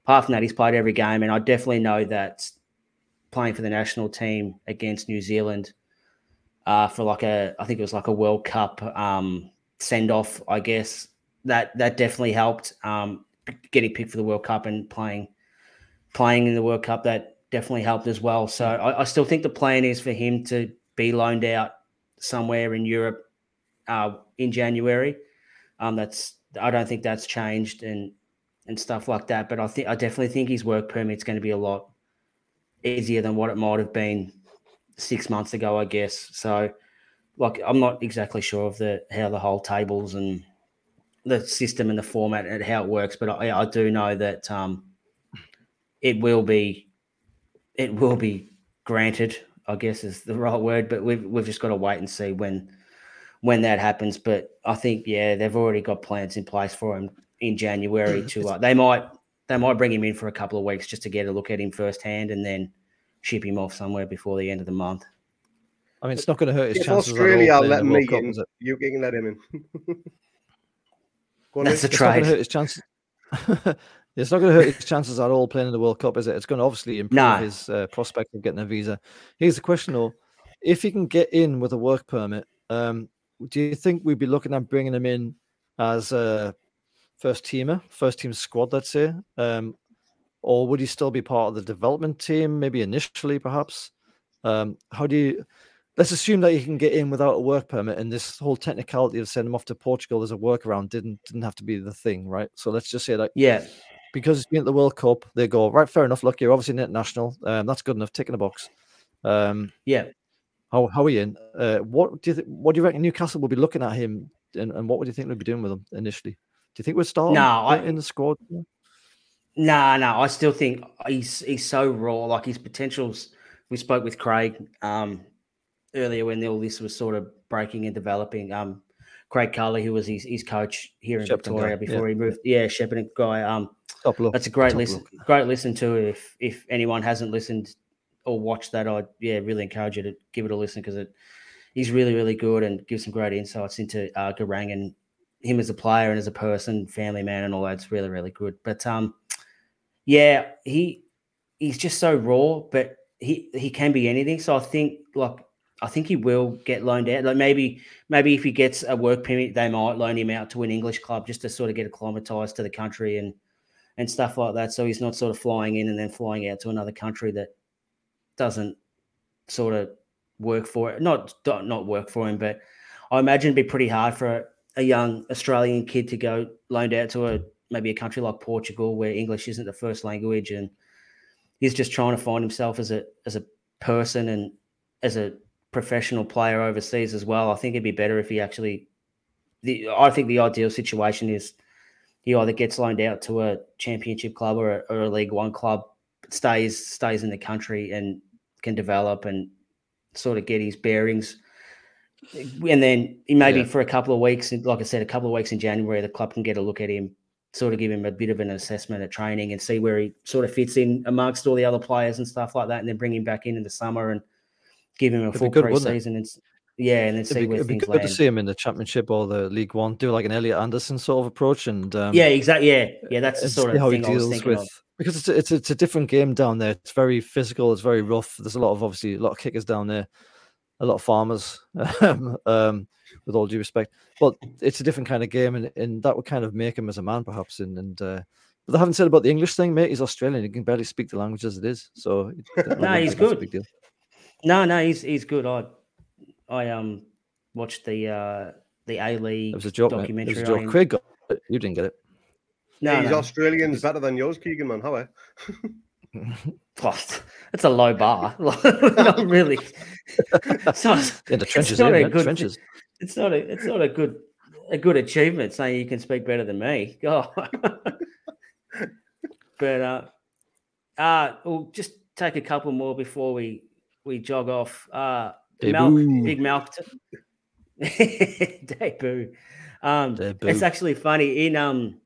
apart from that, he's played every game, and I definitely know that playing for the national team against New Zealand uh, for like a, I think it was like a World Cup um, send off, I guess. That that definitely helped um, getting picked for the World Cup and playing playing in the World Cup. That definitely helped as well. So I, I, still think the plan is for him to be loaned out somewhere in Europe uh, in January. Um, that's I don't think that's changed and and stuff like that. But I think I definitely think his work permit's going to be a lot easier than what it might have been six months ago, I guess. So, like, I'm not exactly sure of the how the whole tables and the system and the format and how it works, but I, I do know that um, it will be it will be granted. I guess is the right word, but we've we've just got to wait and see when when that happens. But I think yeah, they've already got plans in place for him in January to uh, they might they might bring him in for a couple of weeks just to get a look at him firsthand and then ship him off somewhere before the end of the month. I mean, it's not going to hurt his If chances. Australia at all let playing me World Cup, in, you can let him in. Go on, That's a Rich. It's not going to hurt his chances. it's not going to hurt his chances at all playing in the World Cup, is it? It's going to obviously improve No. his uh, prospect of getting a visa. Here's the question, though: If he can get in with a work permit, um, do you think we'd be looking at bringing him in as a first teamer, first team squad, let's say, um, or would he still be part of the development team, maybe initially, perhaps? Um, how do you? Let's assume that he can get in without a work permit, and this whole technicality of sending him off to Portugal as a workaround didn't didn't have to be the thing, right? So let's just say that Yeah, because he's been at the World Cup, they go right. Fair enough. Look, you're obviously an international. Um, that's good enough. Ticking a box. Um, yeah. how how are you in? Uh, what do you th- what do you reckon Newcastle will be looking at him, and, and what would you think they'd be doing with him initially? Do you think we'd start No, I- in the squad? Nah, no, I still think he's he's so raw. Like his potentials. We spoke with Craig um, earlier when all this was sort of breaking and developing. Um, Craig Carley, who was his, his coach here in Victoria guy, yeah, before he moved, yeah, Shepard guy. Um, Top look. that's a great top listen. look. Great listen to if if anyone hasn't listened or watched that. I yeah, really encourage you to give it a listen because it he's really really good and gives some great insights into uh, Garang and him as a player and as a person, family man, and all that's really really good. But um, yeah, he he's just so raw, but he he can be anything. So I think like I think he will get loaned out. Like maybe maybe if he gets a work permit, they might loan him out to an English club just to sort of get acclimatized to the country and and stuff like that. So he's not sort of flying in and then flying out to another country that doesn't sort of work for it. Not not work for him, but I imagine it'd be pretty hard for a, a young Australian kid to go loaned out to a maybe a country like Portugal where English isn't the first language and he's just trying to find himself as a as a person and as a professional player overseas as well. I think it'd be better if he actually the I think the ideal situation is he either gets loaned out to a championship club or a, or a League One club, stays stays in the country and can develop and sort of get his bearings. And then maybe Yeah. for a couple of weeks, like I said, a couple of weeks in January, the club can get a look at him, sort of give him a bit of an assessment at training and see where he sort of fits in amongst all the other players and stuff like that, and then bring him back in in the summer and give him a It'd full good, pre-season and yeah, and then see It'd be, where it'd be good land. to see him in the Championship or the League One, do like an Elliot Anderson sort of approach, and um, yeah, exactly. Yeah, yeah, that's the sort of how he thing I was deals thinking with of. because it's a, it's a, it's a different game down there. It's very physical. It's very rough. There's a lot of obviously a lot of kickers down there, a lot of farmers. um, um, with all due respect, but it's a different kind of game, and, and that would kind of make him as a man, perhaps. And and uh, but they haven't said about the English thing, mate. He's Australian. He can barely speak the language as it is. So No, he's good. big deal. No, no, he's he's good. I I um watched the uh the A League It was a joke, mate. It was a joke. Craig got it. You didn't get it. No, He's no. Australians better than yours, Keegan, man. How Oh, it's a low bar. not really. It's not, In the it's trenches, not eh, a good. trenches. It's not a. It's not a good. A good achievement saying you can speak better than me. God. but uh, uh, we'll just take a couple more before we we jog off. Uh, Malk, big Malk. debut. Um, Debut. It's actually funny in um,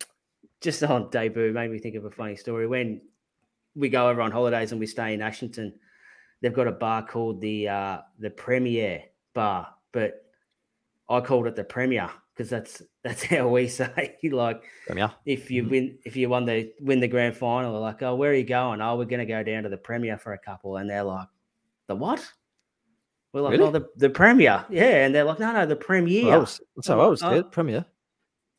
just on debut made me think of a funny story when we go over on holidays and we stay in Ashington. They've got a bar called the uh, the Premier Bar, but I called it the Premier because that's that's how we say like here. if you Mhm. win if you won the win the grand final, they're like, oh, where are you going? Oh, we're gonna go down to the Premier for a couple, and they're like, the what? We're like, Really? oh, the, the Premier, yeah, and they're like, no, no, the Premier, Well, that was- that's how I was it. Premier.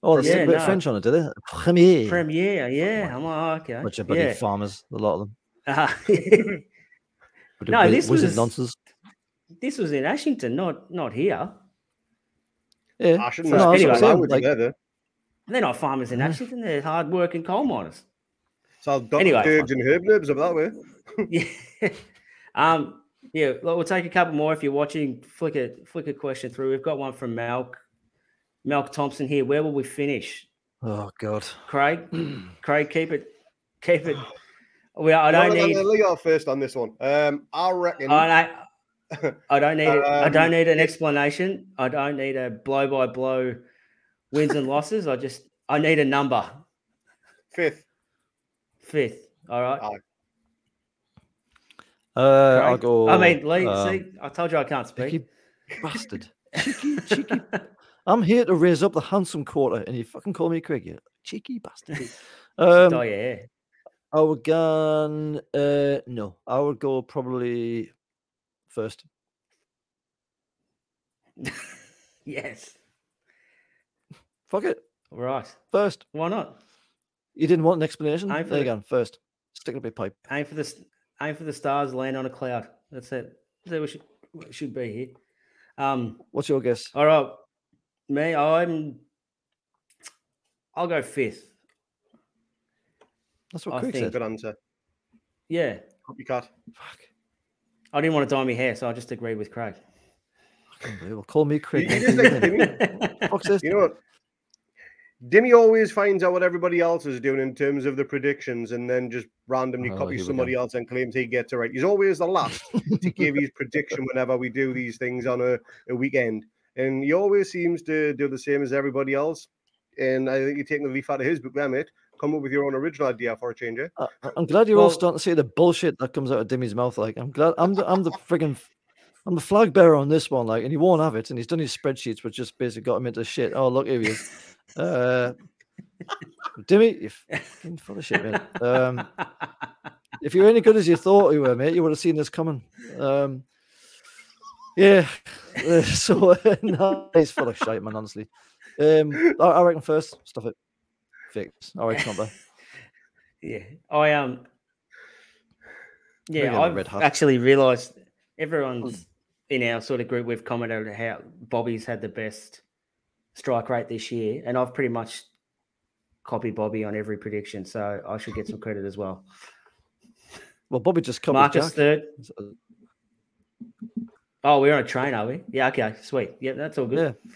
Oh, they Yeah, stick a bit of. French on it, do they? Premier. Premier, yeah. I'm like, oh, okay, Bunch of bloody yeah. farmers, a lot of them. Uh, No, this wizard was- nonsense. This was in Ashington, not not here. Yeah, I shouldn't No, anyway, what I'm like- there. They're not farmers in Ashington. They're hard working coal miners. So I'll Dr. Anyway. Dirge and herb nibs up that way. Yeah. um. Yeah. Well, we'll take a couple more if you're watching. Flick a flick a question through. We've got one from Malk. Malk Thompson here. Where will we finish? Oh god. Craig. Craig, keep it. Keep it. We. I don't no, no, need. no, you first on this one. Um, I reckon. I don't. I don't need. it. I don't Um, need an explanation. I don't need a blow by blow wins and losses. I just. I need a number. fifth. Fifth. All right. Aye. Uh, I'll go. I mean, Lee. um, see, I told you I can't speak. cheeky bastard. Cheeky, cheeky. I'm here to raise up the handsome quarter, and you fucking call me Craig, you cheeky bastard. Um, oh yeah. I would go. Uh, no, I would go probably first. Yes. Fuck it, Right. first. Why not? You didn't want an explanation. Aim for There you the- go. First, stick up your pipe. Aim for the aim for the stars, land on a cloud. That's it. That's what should, what should be here. Um. What's your guess? All right. Me, I'm. I'll go fifth. That's what I Craig think- said. Good answer. Yeah. Copycat. Fuck. I didn't want to dye my hair, so I just agreed with Craig. Unbelievable. Call me Craig. You- don't you call me did Dimmy. Fuck's this? You know what? Dimmy always finds out what everybody else is doing in terms of the predictions and then just randomly Oh, here copies we somebody else and claims he gets it right. He's always the last to give his prediction whenever we do these things on a, a weekend. And he always seems to do the same as everybody else. And I think you're taking the leaf out of his book there, mate. Come up with your own original idea for a change. eh? I- I'm glad you're all starting to see the bullshit that comes out of Dimmy's mouth. Like, I'm glad I'm the I'm the friggin' I'm the flag bearer on this one. Like, and he won't have it. And he's done his spreadsheets, which just basically got him into shit. Oh, look, here he is. Uh, Dimmy, you're fucking full of shit, man. Um, if you're any good as you thought you were, mate, you would have seen this coming. Um, yeah. uh, so uh, no, he's full of shit, man. Honestly, um, I, I reckon first stuff it. Fix. All right, it's not yeah. I um. Yeah, I've actually realised everyone's in our sort of group. We've commented how Bobby's had the best strike rate this year, and I've pretty much copied Bobby on every prediction, so I should get some credit as well. Well, Bobby just covered Marcus Jack. third. So- Oh, we're on a train, are we? Yeah. Okay. Sweet. Yeah, that's all good. Yeah,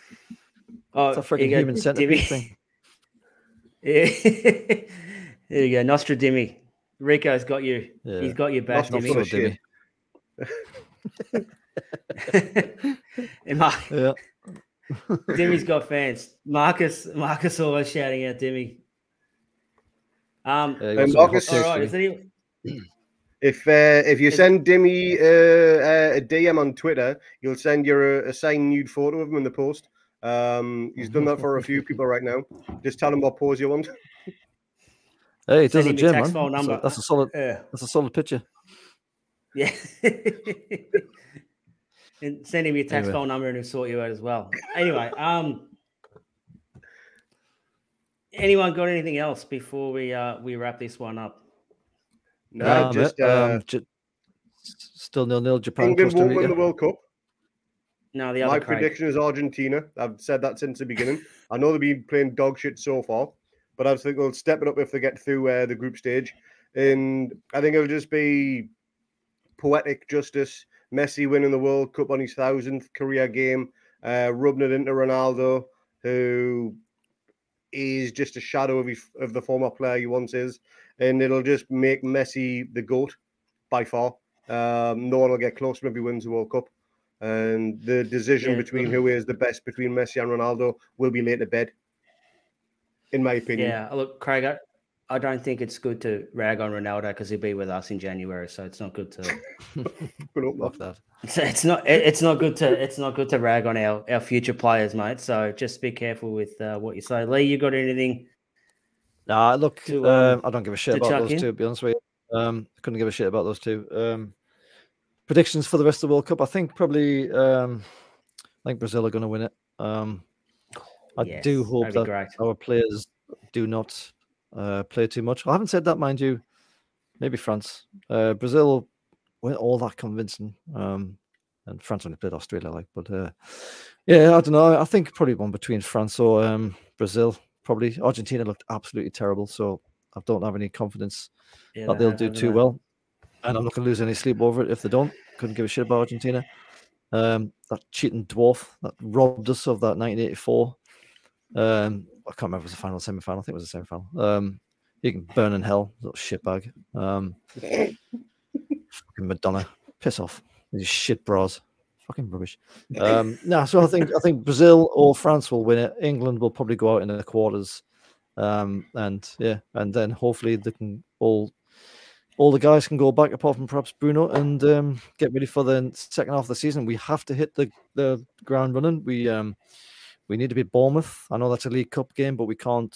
Oh, it's a freaking human centipede thing. Yeah. there you go, Nostra Dimmy. Rico's got you. Yeah. He's got your back, Nostra Not Dimmy. full of Dimmy. And Mar- Yeah. Dimmy's got fans. Marcus, Marcus always shouting out Dimmy. Um, Yeah, And got some hot Marcus- all takes, right. Dimmy. Is any, If uh, if you send Dimmy uh, uh, a DM on Twitter, you'll send your uh, a signed nude photo of him in the post. Um, he's done that for a few people right now. Just tell him what pose you want. Hey, it does a him gym, man. file That's a- That's a solid. yeah. That's a solid picture. Yeah. and send him your text Anyway. file number and he'll sort you out as well. Anyway, um anyone got anything else before we uh we wrap this one up? No, Nah, just uh, um, ju- s- still nil nil. Japan, England Costa won't win the World Cup. No, the My Craig. prediction is Argentina. I've said that since the beginning. I know they've been playing dog shit so far, but I think they'll step it up if they get through uh, the group stage. And I think it'll just be poetic justice. Messi winning the World Cup on his thousandth career game, uh, rubbing it into Ronaldo, who is just a shadow of his, of the former player he once is, and it'll just make Messi the goat by far. Um, no one will get close to him if he wins the World Cup. And the decision Yeah. between who is the best between Messi and Ronaldo will be laid to bed, in my opinion. Yeah, look, Craig, I, I don't think it's good to rag on Ronaldo because he'll be with us in January, so it's not good to Fuck that. it's, it's not it- it's not good to it's not good to rag on our, our future players, mate. So just be careful with uh, what you say. Lee, you got anything? Nah, look, To, um, um, I don't give a shit about those in? two. To be honest with you, um, couldn't give a shit about those two. Um, predictions for the rest of the World Cup. I think probably. Um, I think Brazil are going to win it. Um, I Yes, do hope that great. our players do not uh, play too much. I haven't said that, mind you. Maybe France, uh, Brazil. weren't all that convincing. Um, and France only played Australia, like, but uh, yeah, I don't know. I think probably one between France or um, Brazil. Probably Argentina looked absolutely terrible, so I don't have any confidence Yeah, that they'll do too haven't well. And I'm not going to lose any sleep over it if they don't. Couldn't give a shit about Argentina. Um, that cheating dwarf that robbed us of that 1984. Um, I can't remember if it was the final, semi final. I think it was a semi final. Um, you can burn in hell, little shitbag. Um, fucking Maradona, piss off. You shit bras, fucking rubbish. Um, no, so I think I think Brazil or France will win it. England will probably go out in the quarters, um, and yeah, and then hopefully they can all all the guys can go back apart from perhaps Bruno and um, get ready for the second half of the season. We have to hit the, the ground running. We um, we need to beat Bournemouth. I know that's a League Cup game, but we can't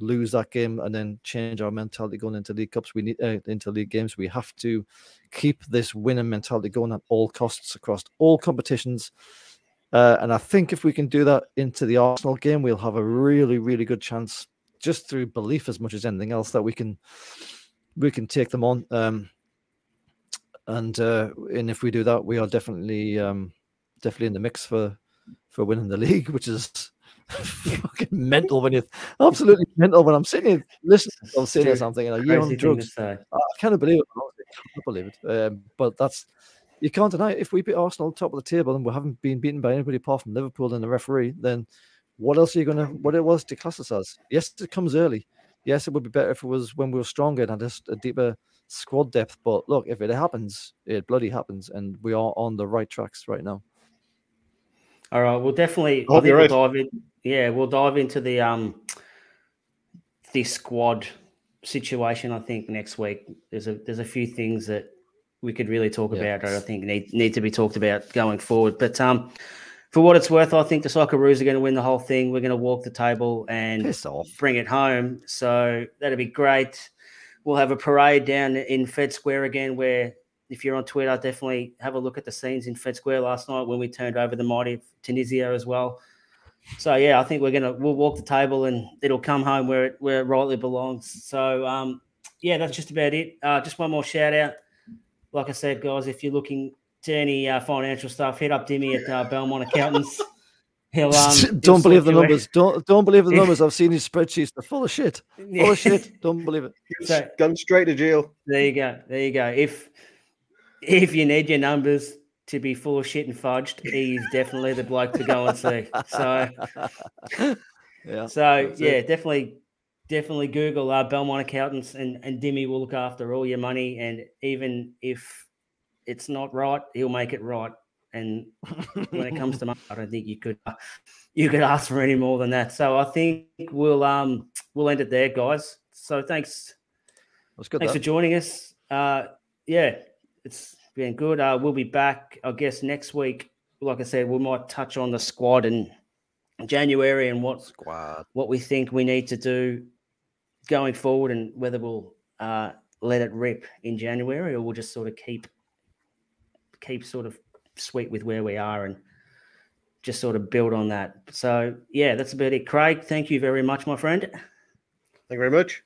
lose that game and then change our mentality going into League Cups. We need uh, into League games. We have to keep this winning mentality going at all costs across all competitions. Uh, and I think if we can do that into the Arsenal game, we'll have a really, really good chance, just through belief as much as anything else, that we can we can take them on. Um, and uh, and if we do that, we are definitely um, definitely in the mix for for winning the league, which is fucking mental when you're absolutely mental when I'm sitting here listening to myself saying Dude, something and they? a year on Crazy thing to drugs. I can't believe it. I can't believe it. Um, but that's you can't deny it. If we beat Arsenal top of the table and we haven't been beaten by anybody apart from Liverpool and the referee, then what else are you gonna what it was to class us as? Yes, it comes early. Yes, it would be better if it was when we were stronger and had a deeper squad depth. But look, if it happens, it bloody happens, and we are on the right tracks right now. All right, we'll definitely. I hope think you're we'll dive in. Yeah, we'll dive into the um the squad situation. I think next week there's a there's a few things that we could really talk Yeah. about. That I think need need to be talked about going forward. But um, for what it's worth, I think the Socceroos are going to win the whole thing. We're going to walk the table and bring it home. So that'd be great. We'll have a parade down in Fed Square again, where if you're on Twitter, definitely have a look at the scenes in Fed Square last night when we turned over the mighty Tunisia as well. So yeah, I think we're gonna we'll walk the table and it'll come home where it where it rightly belongs. So um, yeah, that's just about it. Uh, just one more shout out. Like I said, guys, if you're looking to any uh, financial stuff, hit up Dimmy at uh, Belmont Accountants. He'll um, he'll don't believe the sort you numbers. Don't don't believe the numbers. I've seen his spreadsheets. They're full of shit. Full of shit. Don't believe it. So- Gone straight to jail. There you go. There you go. If if you need your numbers to be full of shit and fudged, he's definitely the bloke to go and see. So yeah. so yeah, it. definitely definitely Google uh, Belmont Accountants and and Dimmy will look after all your money. And even if it's not right, he'll make it right. And when it comes to money, I don't think you could uh, you could ask for any more than that. So I think we'll um we'll end it there, guys. So thanks That's good. Thanks that. for joining us. Uh, yeah, it's been good. Uh, we'll be back, I guess, next week. Like I said, we might touch on the squad in January and what Squad. what we think we need to do going forward, and whether we'll uh, let it rip in January or we'll just sort of keep keep sort of sweet with where we are and just sort of build on that. So yeah, that's about it. Craig, thank you very much, my friend. Thank you very much.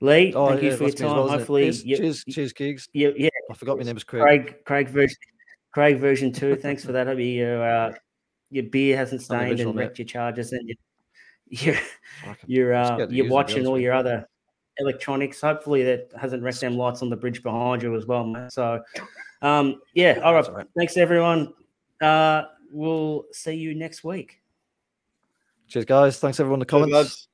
Lee, Oh, thank you for your that's me as time. well. Hopefully, cheers, you, cheers, cheers, Keegs. you, yeah, I forgot my name was Craig. Craig, Craig version, Craig version two. Thanks for that. Hope your uh, your beer hasn't stained and mate. wrecked your chargers, and you, you're Fucking- you're I'm uh, scared to you're use it, to be watching all your other electronics. Hopefully, that hasn't wrecked them lights on the bridge behind you as well, mate. So, um, yeah. All right. all right. Thanks, everyone. Uh, we'll see you next week. Cheers, guys. Thanks everyone in the comments. lads.